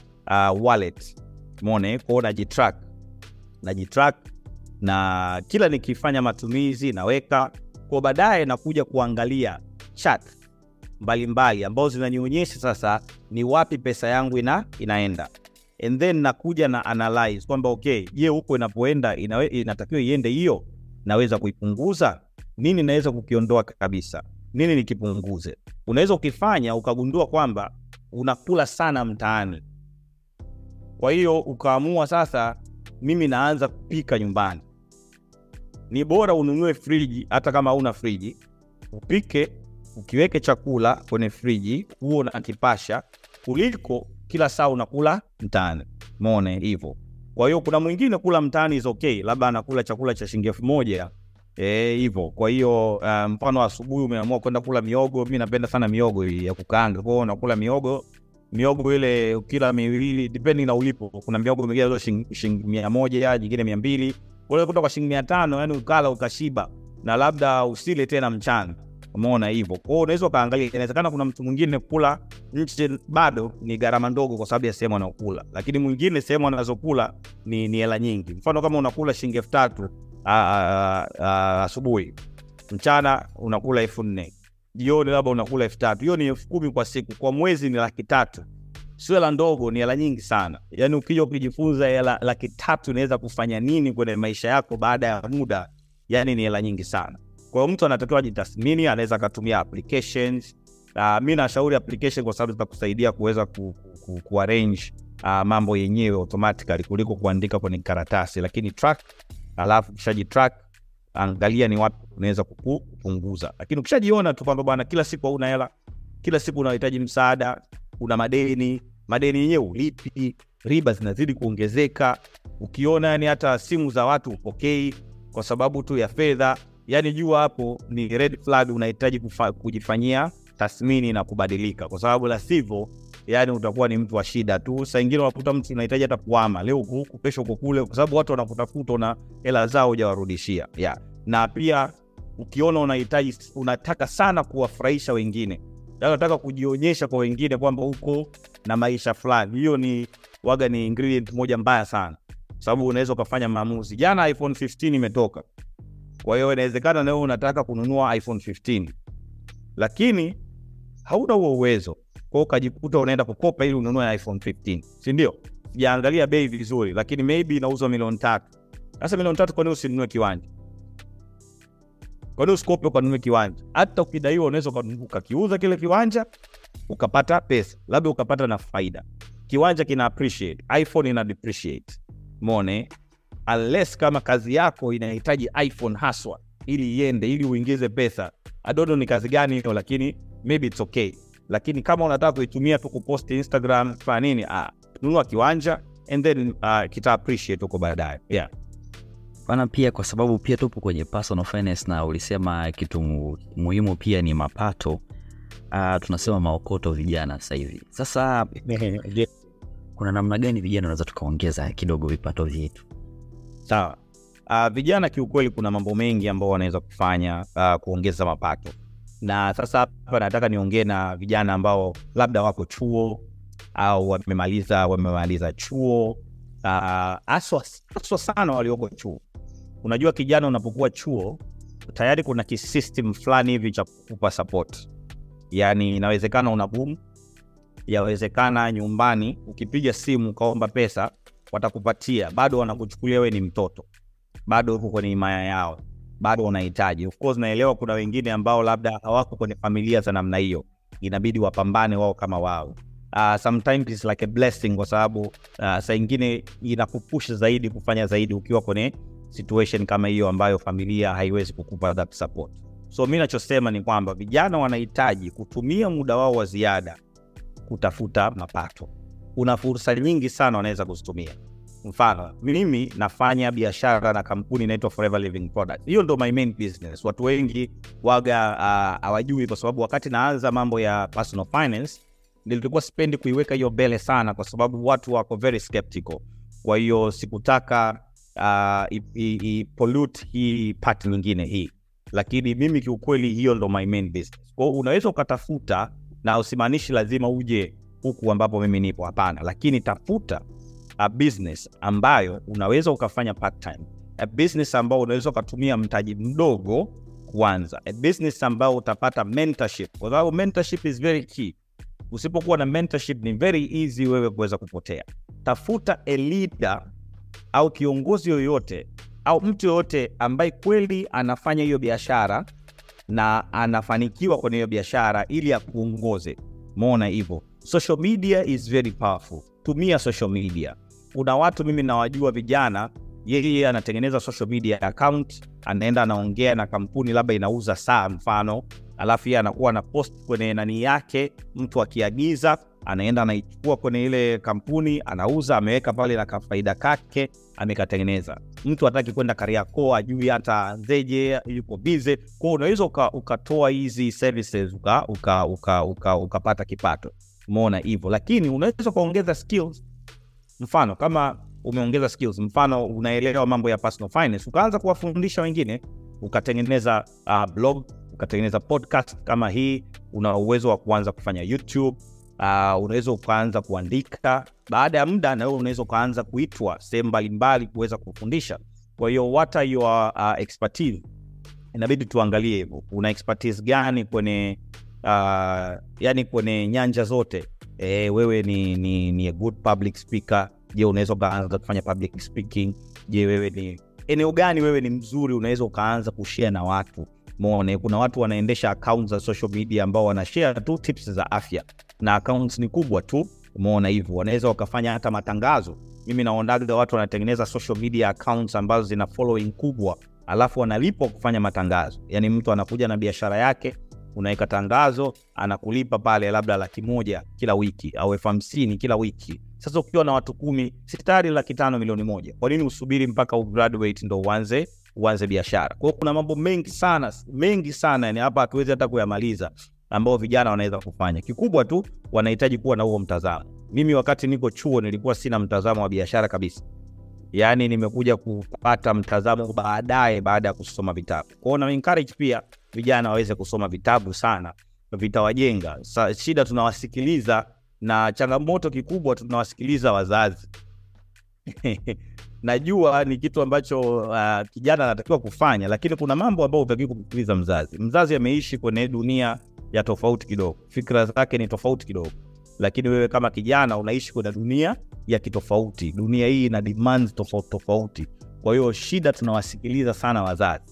uh, wallet. Mone kwao, najitrack. Najitrack na kila nikifanya matumizi naweka. Kwa, baadaye nakuja kuangalia chat mbalimbali ambazo zinanionyesha sasa ni wapi pesa yangu ina, inaenda. And then nakuja na analyze kwamba okay, je, huko inapoenda inatakiwa iende hiyo, naweza kuipunguza nini, naweza kukiondoa kabisa, nini nikipunguze. Unaweza ukifanya ukagundua kwamba unakula sana mtaani, kwa hiyo ukaamua sasa, mimi naanza kupika nyumbani. Ni bora ununue friji, hata kama hauna friji, upike ukiweke chakula kwenye friji huo unakipasha, kuliko kila saa unakula mtaani. Mone hivyo. Kwa hiyo kuna mwingine kula mtaani is okay, labda anakula chakula cha shilingi elfu moja hivyo. E, kwa hiyo mfano mfano asubuhi umeamua kwenda kula miogo. Mimi napenda sana miogo ya kukaanga, kwa hiyo unakula miogo miogo ile kila miwili depending na ulipo. Kuna miogo mingine shilingi mia moja nyingine mia mbili kuta kwa shilingi mia tano yani ukala ukashiba, na labda usile tena mchana Umeona hivyo. Kwa unaweza ukaangalia, inawezekana kuna mtu mwingine kula nje bado ni gharama ndogo kwa sababu ya sehemu anakula, lakini mwingine sehemu anazokula ni ni hela nyingi. Mfano kama unakula shilingi elfu tatu asubuhi, mchana unakula elfu nne jioni labda unakula elfu tatu hiyo ni elfu kumi kwa siku, kwa mwezi ni laki tatu. Sio hela ndogo, ni hela nyingi sana. Yaani ukija ukijifunza hela laki tatu inaweza kufanya nini kwenye maisha yako baada ya muda, yani ni hela nyingi sana. Kwa mtu anatakiwa ajitathmini, anaweza akatumia applications. Uh, mi nashauri application kwa sababu zitakusaidia kuweza ku, ku, ku, kuarrange uh, mambo yenyewe automatically kuliko kuandika kwenye karatasi. Lakini track alafu kishaji track angalia ni wapi unaweza kupunguza. Lakini ukishajiona tu kwamba bwana kila siku hauna hela kila siku unahitaji msaada una madeni madeni yenyewe ulipi riba zinazidi kuongezeka. Ukiona yani hata simu za watu upokei kwa sababu tu ya fedha yani jua hapo ni red flag unahitaji kujifanyia tathmini na kubadilika. Kwa sababu la sivyo yani utakuwa ni mtu wa shida tu. Saa ingine unakuta mtu unahitaji hata kuama leo huku kesho uko kule. Kwa sababu watu wanakutafuta na hela zao hujawarudishia. Yeah. na pia ukiona unahitaji unataka sana kuwafurahisha wengine. Yani unataka kujionyesha kwa wengine kwamba uko na maisha fulani. Hiyo ni waga ni ingredient moja mbaya sana. Sababu unaweza ukafanya maamuzi. Jana iphone 15 imetoka kwa hiyo inawezekana leo unataka kununua iphone 15 lakini hauna huo uwezo. Kwao ukajikuta unaenda kukopa ili ununue iphone 15 sindio sijaangalia bei vizuri lakini maybe inauzwa milioni tatu. Sasa milioni tatu kwanini usinunue kiwanja? Kwanini usikope ukanunue kiwanja? Hata ukidaiwa unaweza ukakiuza kile kiwanja ukapata pesa labda ukapata na faida. Kiwanja kina appreciate iphone ina depreciate. Mone unless kama kazi yako inahitaji iphone haswa ili iende ili uingize pesa. Adodo ni kazi gani hiyo lakini maybe it's okay. Lakini kama unataka kuitumia tu kupost instagram fanya nini ah, nunua kiwanja and then uh, kita appreciate huko baadaye. Yeah. bana pia kwa sababu pia tupo kwenye personal finance na ulisema kitu muhimu pia ni mapato uh, tunasema maokoto vijana sasa hivi. Sasa kuna namna gani vijana unaweza tukaongeza kidogo vipato vyetu sawa. Uh, vijana kiukweli kuna mambo mengi ambao wanaweza kufanya uh, kuongeza mapato. Na sasa hapa nataka niongee na vijana ambao labda wako chuo au wamemaliza wamemaliza chuo. Uh, haswa uh, sana walioko chuo. Unajua kijana unapokuwa chuo tayari kuna kisystem fulani hivi cha kukupa support. Yaani inawezekana una boom yawezekana nyumbani ukipiga simu ukaomba pesa watakupatia. Bado wanakuchukulia we ni mtoto. Bado uko kwenye himaya yao. Bado unahitaji. Of course naelewa kuna wengine ambao labda hawako kwenye familia za namna hiyo. Inabidi wapambane wao kama wao. Uh, sometimes it's like a blessing kwa sababu uh, saa ingine inakupusha zaidi kufanya zaidi ukiwa kwenye situation kama hiyo ambayo familia haiwezi kukupa that support. So mi nachosema ni kwamba vijana wanahitaji kutumia muda wao wa ziada kutafuta mapato kuna fursa nyingi sana wanaweza kuzitumia mfano mimi nafanya biashara na kampuni inaitwa Forever Living Products. Hiyo ndo my main business. Watu wengi waga hawajui uh, kwa sababu wakati naanza mambo ya personal finance nilikuwa sipendi kuiweka hiyo mbele sana, kwa sababu watu wako very skeptical. Kwa hiyo sikutaka uh, i, i, i pollute hii part nyingine hii, lakini mimi kiukweli hiyo ndo my main business. Kwa hiyo unaweza ukatafuta, na usimaanishi lazima uje huku ambapo mimi nipo, hapana, lakini tafuta a business ambayo unaweza ukafanya part time, a business ambayo unaweza ukatumia mtaji mdogo kuanza, a business ambayo utapata mentorship, kwa sababu mentorship is very key. Usipokuwa na mentorship ni very easy wewe kuweza kupotea. Tafuta a leader au kiongozi yoyote au mtu yoyote ambaye kweli anafanya hiyo biashara na anafanikiwa kwenye hiyo biashara ili akuongoze. Umeona hivyo, social media is very powerful. Tumia social media. Kuna watu mimi nawajua vijana, yeye anatengeneza social media account, anaenda anaongea na kampuni labda inauza saa mfano, alafu yeye anakuwa na post kwenye nani yake, mtu akiagiza anaenda anaichukua kwenye ile kampuni anauza, ameweka pale na kafaida kake amekatengeneza. Mtu hataki kwenda Kariakoo, ajui hata zeje, yuko bize kwao. Unaweza uka, ukatoa hizi services ukapata uka, uka, uka, ukapata kipato. Umeona hivyo, lakini unaweza ukaongeza skills. Mfano kama umeongeza skills, mfano unaelewa mambo ya personal finance, ukaanza kuwafundisha wengine, ukatengeneza uh, blog, ukatengeneza podcast kama hii, una uwezo wa kuanza kufanya YouTube uh, unaweza ukaanza kuandika. Baada ya muda, na wewe unaweza ukaanza kuitwa sehemu mbalimbali kuweza kufundisha. Kwa hiyo what are your uh, expertise? Inabidi tuangalie hivyo, una expertise gani kwenye uh, yani kwenye nyanja zote. E, wewe ni, ni, ni a good public speaker. Je, unaweza ukaanza kufanya public speaking? Je, wewe ni eneo gani wewe ni mzuri, unaweza ukaanza kushare na watu mone. kuna watu wanaendesha accounts za social media ambao wanashare tu tips za afya na accounts ni kubwa tu. Umeona hivyo, wanaweza wakafanya hata matangazo. Mimi naondaga watu wanatengeneza social media accounts ambazo zina following kubwa, alafu wanalipwa kufanya matangazo. Yani mtu anakuja na biashara yake, unaweka tangazo, anakulipa pale labda laki moja kila wiki au elfu hamsini kila wiki. Sasa ukiwa na watu kumi, sitari laki tano milioni moja? Kwa nini usubiri mpaka ugraduate ndo uanze uanze biashara? Kwa hiyo kuna mambo mengi sana mengi sana, yani hapa hatuwezi hata kuyamaliza, ambao vijana wanaweza kufanya. Kikubwa tu wanahitaji kuwa na huo mtazamo. Mimi wakati niko chuo nilikuwa sina mtazamo wa biashara kabisa, yaani nimekuja kupata mtazamo baadaye baada ya kusoma vitabu. Kwa na pia vijana waweze kusoma vitabu sana, vitawajenga. Sa, shida tunawasikiliza na changamoto kikubwa tunawasikiliza wazazi najua ni kitu ambacho uh, kijana anatakiwa kufanya, lakini kuna mambo ambayo hutakiwi kumsikiliza mzazi. Mzazi ameishi kwenye dunia ya tofauti kidogo, fikra zake ni tofauti kidogo, lakini wewe kama kijana unaishi kwenye dunia ya kitofauti. Dunia hii ina demands tofauti tofauti, kwa hiyo shida tunawasikiliza sana wazazi,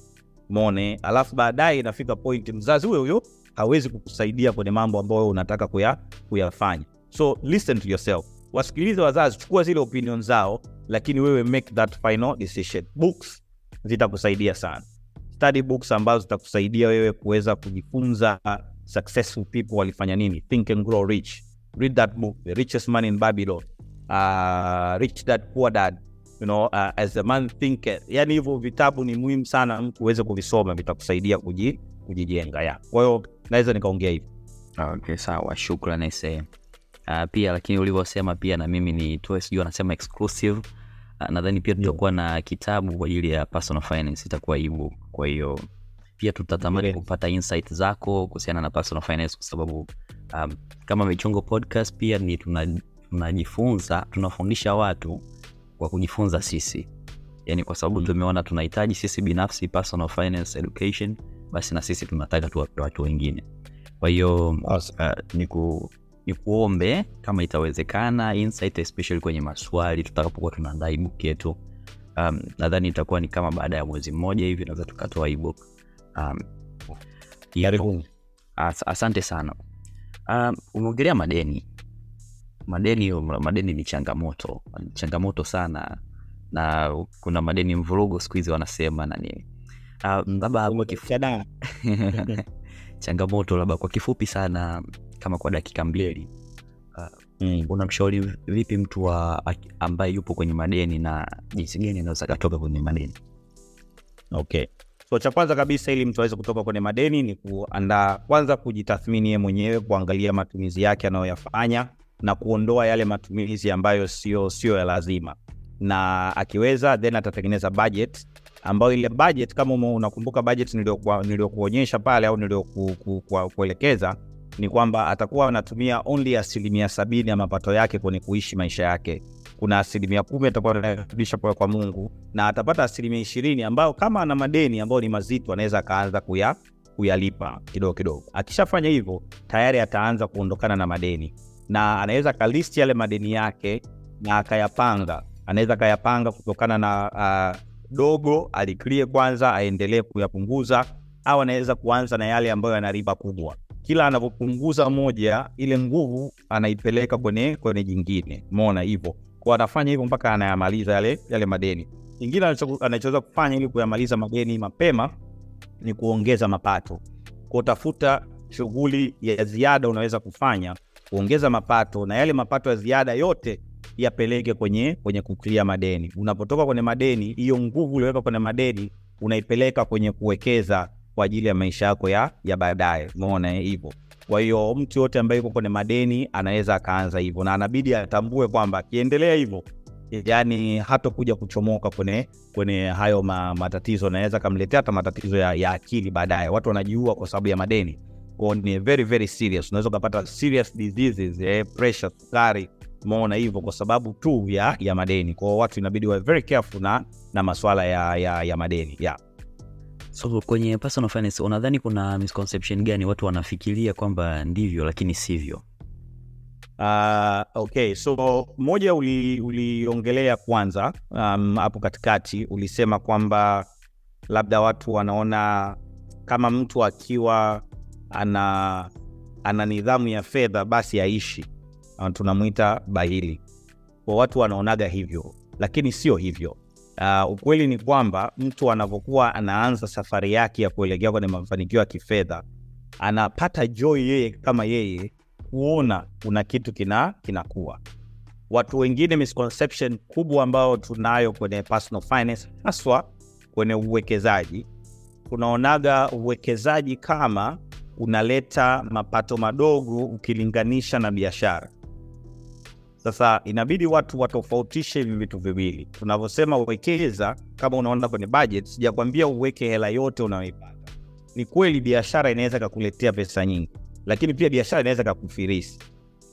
umeone. Alafu baadaye inafika point mzazi huyo huyo hawezi kukusaidia kwenye mambo ambayo unataka kuya, kuyafanya. So listen to yourself, wasikilize wazazi, chukua zile opinion zao, lakini wewe make that final decision. Books zitakusaidia sana, study books ambazo zitakusaidia wewe kuweza kujifunza successful people walifanya nini. Think and Grow Rich, read that book, The Richest Man in Babylon, uh, Rich Dad Poor Dad, you know, uh, As a Man Thinketh. Yani hivyo vitabu ni muhimu sana mtu uweze kuvisoma, vitakusaidia kuji, kujijenga ya. Kwa hiyo naweza nikaongea hivyo. Okay, sawa, shukran ese. Uh, pia lakini ulivyosema pia na mimi nitoe, sijui anasema exclusive. Uh, nadhani pia tutakuwa na kitabu kwa ajili ya personal finance, itakuwa ebook. Kwa hiyo pia tutatamani Ndio. kupata insight zako kuhusiana na personal finance, kwa sababu um, kama Michongo Podcast pia ni tuna- tunajifunza tunafundisha watu kwa kujifunza sisi, yani kwa sababu tumeona tunahitaji sisi binafsi personal finance education, basi na sisi tunataka tuwape watu wengine. Kwa hiyo uh, niku nikuombe kama itawezekana insight especially kwenye maswali tutakapokuwa tunaandaa ebook yetu. Um, nadhani itakuwa ni kama baada ya mwezi mmoja hivi naweza tukatoa ebook. Um. As, asante sana. Um, umeongelea madeni. Madeni madeni ni changamoto, changamoto sana, na kuna madeni mvurugo siku hizi wanasema na nini. Shada. changamoto labda kwa kifupi sana, kama kwa dakika mbili, Mm. unamshauri vipi mtu ambaye yupo kwenye madeni na jinsi gani anaweza katoka kwenye madeni? Okay. So cha kwanza kabisa ili mtu aweze kutoka kwenye madeni ni kuandaa kwanza, kujitathmini yeye mwenyewe, kuangalia matumizi yake anayoyafanya na kuondoa yale matumizi ambayo sio sio ya lazima, na akiweza then atatengeneza budget ambayo ile budget kama unakumbuka budget niliyokuonyesha pale au niliyokuelekeza ni kwamba atakuwa anatumia only asilimia sabini ya mapato yake kwenye kuishi maisha yake. Kuna asilimia kumi atakuwa anarudisha kwa kwa Mungu na atapata asilimia ishirini ambayo kama ana madeni ambayo ni mazito anaweza akaanza kuya, kuyalipa kidogo kidogo. Akishafanya hivyo tayari ataanza kuondokana na madeni na anaweza akalisti yale madeni yake na akayapanga. Anaweza akayapanga kutokana na uh, dogo aliklie kwanza, aendelee kuyapunguza, au anaweza kuanza na yale ambayo yana kubwa. Kila anavyopunguza moja, ile nguvu anaipeleka kwenye kwenye jingine. Umeona hivyo, kwa anafanya hivyo mpaka anayamaliza yale yale madeni. Kingine anacho- anachoweza kufanya ili kuyamaliza madeni mapema ni kuongeza mapato. Kwa shughuli ya ziada unaweza kufanya kuongeza mapato, na yale mapato ya ziada yote yapeleke kwenye kwenye kuklia madeni. Unapotoka kwenye madeni, hiyo nguvu ulioweka kwenye madeni unaipeleka kwenye kuwekeza kwa ajili ya maisha yako ya, ya baadaye. Umeona eh, hivyo. Kwa hiyo mtu yote ambaye yuko kwenye madeni anaweza akaanza hivyo, na anabidi atambue kwamba akiendelea hivyo yani hatokuja kuchomoka kwenye kwenye hayo ma, matatizo naweza kamletea hata matatizo ya, ya akili baadaye. Watu wanajiua kwa sababu ya madeni, ni very very serious. Unaweza ukapata serious diseases eh, pressure, sukari, umeona hivyo kwa sababu tu ya, ya madeni. Kwao watu inabidi wawe very careful na, na maswala ya, ya, ya madeni yeah. So kwenye personal finance unadhani kuna misconception gani watu wanafikiria kwamba ndivyo lakini sivyo? Uh, okay, so moja uli- uliongelea kwanza um, hapo katikati ulisema kwamba labda watu wanaona kama mtu akiwa ana ana nidhamu ya fedha basi aishi, tunamwita bahili. Kwa watu wanaonaga hivyo, lakini sio hivyo. Uh, ukweli ni kwamba mtu anavyokuwa anaanza safari yake ya kuelekea kwenye mafanikio ya kifedha anapata joy yeye kama yeye kuona kuna kitu kina kinakuwa. Watu wengine misconception kubwa ambayo tunayo kwenye personal finance, haswa kwenye uwekezaji, tunaonaga uwekezaji kama unaleta mapato madogo ukilinganisha na biashara. Sasa inabidi watu watofautishe hivi vitu viwili. Tunavyosema uwekeza, kama unaona kwenye budget, sijakwambia uweke hela yote unayoipata. Ni kweli biashara inaweza kakuletea pesa nyingi, lakini pia biashara inaweza kakufirisi,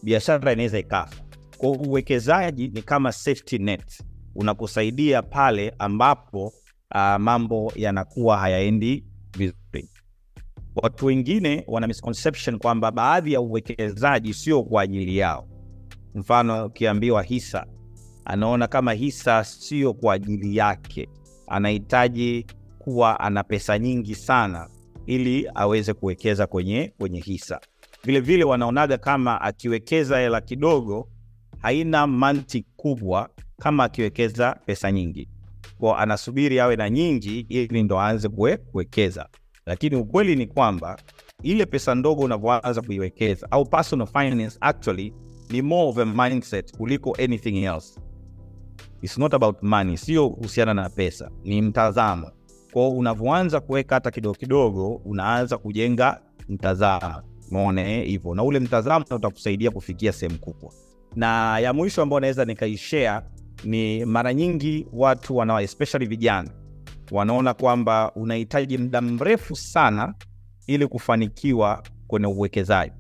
biashara inaweza ikafa. Kwa uwekezaji ni kama safety net, unakusaidia pale ambapo uh, mambo yanakuwa hayaendi. Watu wengine wana misconception kwamba baadhi ya uwekezaji sio kwa ajili yao. Mfano, ukiambiwa hisa, anaona kama hisa sio kwa ajili yake, anahitaji kuwa ana pesa nyingi sana ili aweze kuwekeza kwenye, kwenye hisa. Vilevile wanaonaga kama akiwekeza hela kidogo haina mantiki kubwa kama akiwekeza pesa nyingi, kwa anasubiri awe na nyingi ili ndo aanze kuwe- kuwekeza. Lakini ukweli ni kwamba ile pesa ndogo unavyoanza kuiwekeza au personal finance actually ni more of a mindset kuliko anything else. It's not about money, sio kuhusiana na pesa, ni mtazamo. Kwao unavyoanza kuweka hata kidogo kidogo, unaanza kujenga mtazamo, mone hivo hivyo, na ule mtazamo utakusaidia kufikia sehemu kubwa. Na ya mwisho ambayo naweza nikaishare ni mara nyingi watu wana especially vijana wanaona kwamba unahitaji muda mrefu sana ili kufanikiwa kwenye uwekezaji.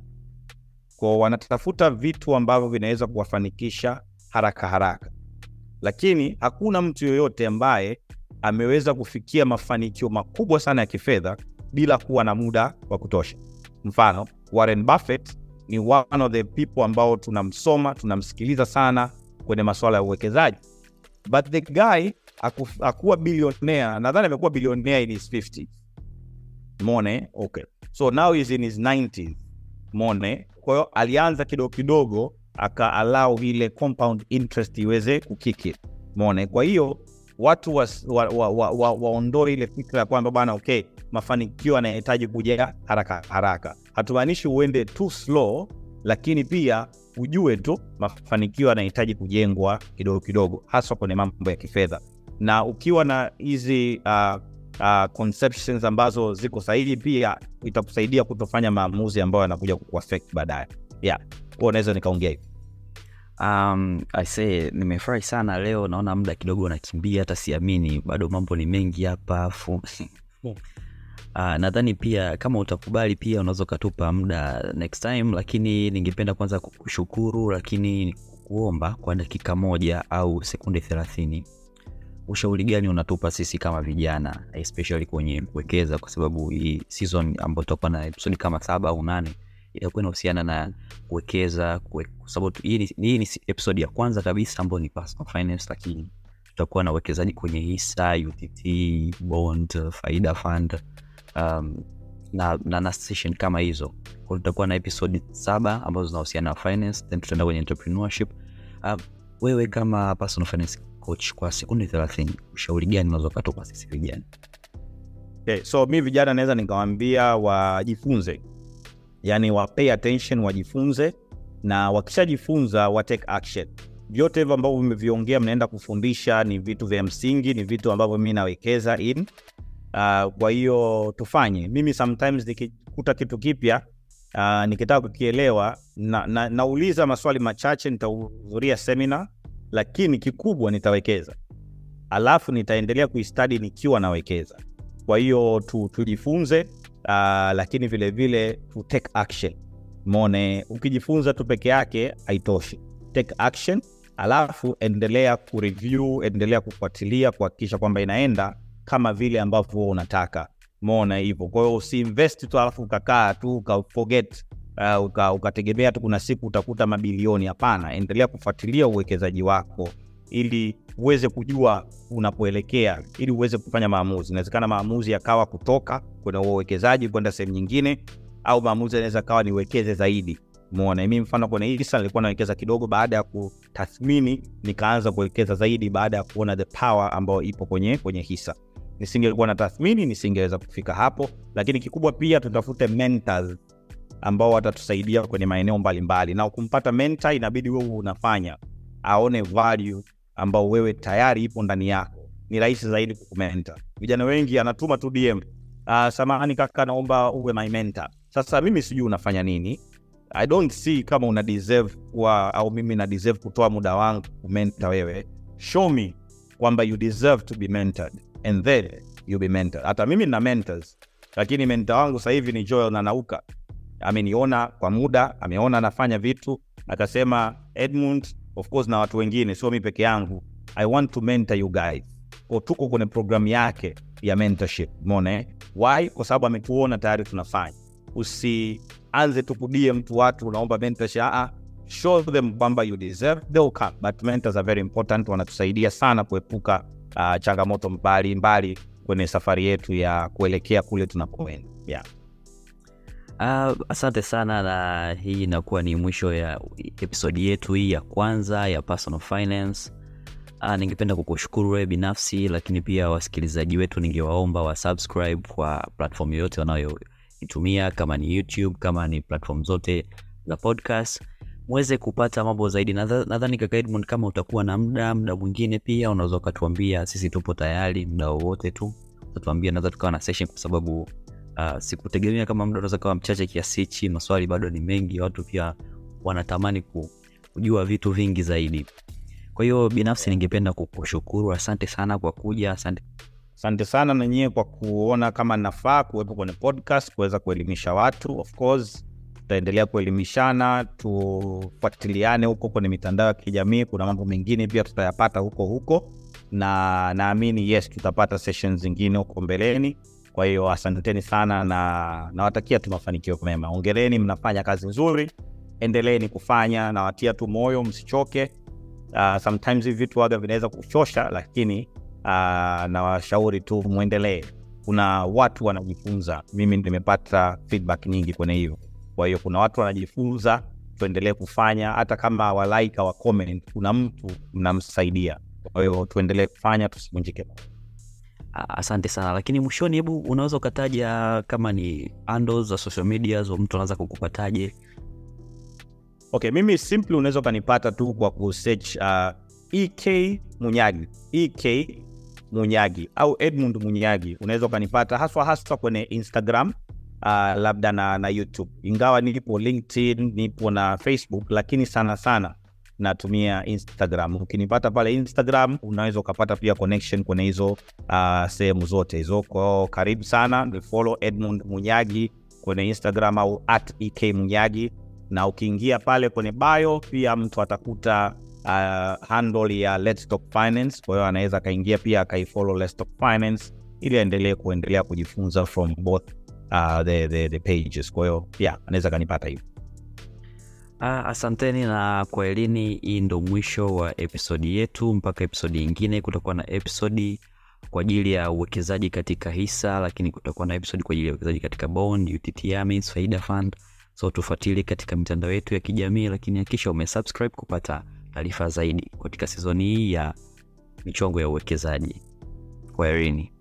Ko wanatafuta vitu ambavyo vinaweza kuwafanikisha haraka haraka, lakini hakuna mtu yoyote ambaye ameweza kufikia mafanikio makubwa sana ya kifedha bila kuwa na muda wa kutosha. Mfano, Warren Buffett ni one of the people ambao tunamsoma tunamsikiliza sana kwenye masuala ya uwekezaji, but the guy akuwa bilionea, nadhani amekuwa bilionea in his 50 mone okay, so now he's in his 90s mone. Kwa alianza kidogo kidogo, aka allow ile compound interest iweze kukiki mone. Kwa hiyo watu waondoe wa, wa, wa, wa, ile fikra ya kwamba bana, okay, mafanikio yanahitaji kuja haraka haraka. Hatumaanishi uende too slow, lakini pia ujue tu mafanikio yanahitaji kujengwa kidogo kidogo, haswa kwenye mambo ya kifedha. Na ukiwa na hizi uh, uh, conceptions ambazo ziko sahihi, pia itakusaidia kutofanya maamuzi ambayo yanakuja kukuaffect baadaye. Yeah, huo unaweza nikaongea hivi. Um, I say nimefurahi sana leo, naona muda kidogo unakimbia, hata siamini bado mambo ni mengi hapa afu Uh, nadhani pia kama utakubali pia unaweza ukatupa muda next time, lakini ningependa kwanza kukushukuru, lakini kuomba kwa dakika moja au sekunde thelathini, ushauri gani unatupa sisi kama vijana especially kwenye kuwekeza, kwa sababu hii season ambayo tutakuwa na episode kama saba au nane itakuwa inahusiana na kuwekeza, kwa sababu hii ni episode ya kwanza kabisa ambayo ni personal finance, lakini tutakuwa na uwekezaji kwenye hisa, UTT, bond, faida fund um, na, na, na session kama hizo. Kwa tutakuwa na episode saba ambazo zinahusiana na finance then tutaenda kwenye entrepreneurship. Um, wewe kama personal finance coach kwa sekunde thelathini ushauri gani unazopata kwa sisi vijana Okay, so mi vijana naweza nikawambia wajifunze, yani wa attention, wajifunze na wakishajifunza wa take action. Vyote hivyo ambavyo mmeviongea mnaenda kufundisha ni vitu vya msingi, ni vitu ambavyo mi nawekeza in uh, kwa hiyo tufanye. Mimi sometimes nikikuta kitu kipya uh, nikitaka kukielewa na, na, nauliza maswali machache, nitahudhuria semina, lakini kikubwa nitawekeza, alafu nitaendelea kuistadi nikiwa nawekeza. Kwa hiyo tu, tujifunze uh, lakini vilevile tu take action. Mone, ukijifunza tu peke yake haitoshi, take action, alafu endelea kureview, endelea kufuatilia kuhakikisha kwamba inaenda kama vile ambavyo unataka. Mona hivyo. Kwa hiyo usiinvest tu alafu ukakaa tu ukaforget, uh, uka, ukategemea tu kuna siku utakuta mabilioni. Hapana, endelea kufuatilia uwekezaji wako ili uweze kujua unapoelekea, ili uweze kufanya maamuzi. Inawezekana maamuzi yakawa kutoka kwenye uwekezaji kwenda sehemu nyingine, au maamuzi yanaweza kawa niwekeze zaidi. Umeona, mimi mfano kwenye hisa nilikuwa nawekeza kidogo, baada ya kutathmini nikaanza kuwekeza zaidi, baada ya kuona the power ambayo ipo kwenye kwenye hisa. Nisingekuwa na tathmini, nisingeweza kufika hapo. Lakini kikubwa pia tutafute mentors ambao watatusaidia kwenye maeneo mbalimbali, na kumpata menta inabidi wewe unafanya aone value ambao wewe tayari ipo ndani yako, ni rahisi zaidi kukumenta. Vijana wengi anatuma tu DM, uh, samahani kaka, naomba uwe my mentor. Sasa mimi sijui unafanya nini, I don't see kama una deserve kuwa au mimi na deserve kutoa muda wangu kumenta wewe. Show me kwamba you deserve to be mentored and then you be mentored. Hata mimi nina mentors, lakini mentor wangu sasa hivi ni Joel Nanauka. Ameniona kwa muda, ameona anafanya vitu, akasema Edmund, of course na watu wengine, sio mi peke yangu, I want to mentor you guys. Kwa tuko kwenye programu yake ya mentorship, umeona eh? Why? Kwa sababu ametuona tayari tunafanya. Usianze tu mtu watu unaomba mentorship, a show them kwamba you deserve, they'll come. But mentors are very important, wanatusaidia sana kuepuka uh, changamoto mbalimbali kwenye safari yetu ya kuelekea kule tunapoenda. Yeah. Uh, asante sana, na hii inakuwa ni mwisho ya episodi yetu hii ya kwanza ya personal finance. Uh, ningependa kukushukuru wewe binafsi, lakini pia wasikilizaji wetu ningewaomba wa subscribe kwa platform yoyote wanayoitumia, kama ni YouTube, kama ni platform zote za podcast, muweze kupata mambo zaidi. Nadha- Nadhani kaka kama utakuwa na muda muda mwingine pia unaweza ukatuambia, sisi tupo tayari muda wowote tu, utatuambia, naweza tukawa na session kwa sababu Uh, sikutegemea kama muda unaweza kawa mchache kiasi hichi. Maswali bado ni mengi, watu pia wanatamani ku- kujua vitu vingi zaidi. Kwa hiyo binafsi ningependa kukushukuru, asante sana kwa kuja, asante. Asante sana na nyie kwa kuona kama nafaa kuwepo kwenye podcast kuweza kuelimisha watu. Of course tutaendelea kuelimishana, tufuatiliane huko kwenye mitandao ya kijamii. Kuna mambo mengine pia tutayapata huko huko, na naamini yes, tutapata sessions zingine huko mbeleni. Kwa hiyo asanteni sana na nawatakia tu mafanikio mema. Ongereni, mnafanya kazi nzuri, endeleeni kufanya, nawatia tu moyo, msichoke. Uh, sometimes hivi vitu waga vinaweza kuchosha, lakini uh, nawashauri tu mwendelee. Kuna watu wanajifunza, mimi nimepata feedback nyingi kwenye hiyo. Kwa hiyo kuna watu wanajifunza, tuendelee kufanya, hata kama hawalike wa comment, kuna mtu mnamsaidia. Kwa hiyo tuendelee kufanya, tusivunjike Asante sana, lakini mwishoni, hebu unaweza ukataja kama ni handles za social media za mtu anaweza kukupataje? Okay, mimi simply unaweza ukanipata tu kwa kusearch uh, EK Munyagi, EK Munyagi au Edmund Munyagi, unaweza ukanipata haswa haswa kwenye Instagram uh, labda na, na YouTube, ingawa nipo LinkedIn, nipo na Facebook, lakini sana sana natumia Instagram. Ukinipata pale Instagram, unaweza ukapata pia connection kwenye hizo uh, sehemu zote hizo. Kwao karibu sana, ni follow Edmund Munyagi kwenye Instagram au at EK Munyagi na ukiingia pale kwenye bio pia mtu atakuta uh, handle ya Let's Talk Finance. Kwa hiyo anaweza akaingia pia akaifollow Let's Talk Finance ili aendelee kuendelea kujifunza from both uh, the, the, the pages. Kwa hiyo yeah, anaweza akanipata hivyo. Ah, asanteni na kwa elini, hii ndo mwisho wa episodi yetu. Mpaka episodi ingine, kutakuwa na episodi kwa ajili ya uwekezaji katika hisa, lakini kutakuwa na episodi kwa ajili ya uwekezaji katika bond, UTT AMIS, Faida Fund. So tufuatilie katika mitandao yetu ya kijamii, lakini hakikisha umesubscribe kupata taarifa zaidi katika sizoni hii ya michongo ya uwekezaji. Kwaherini.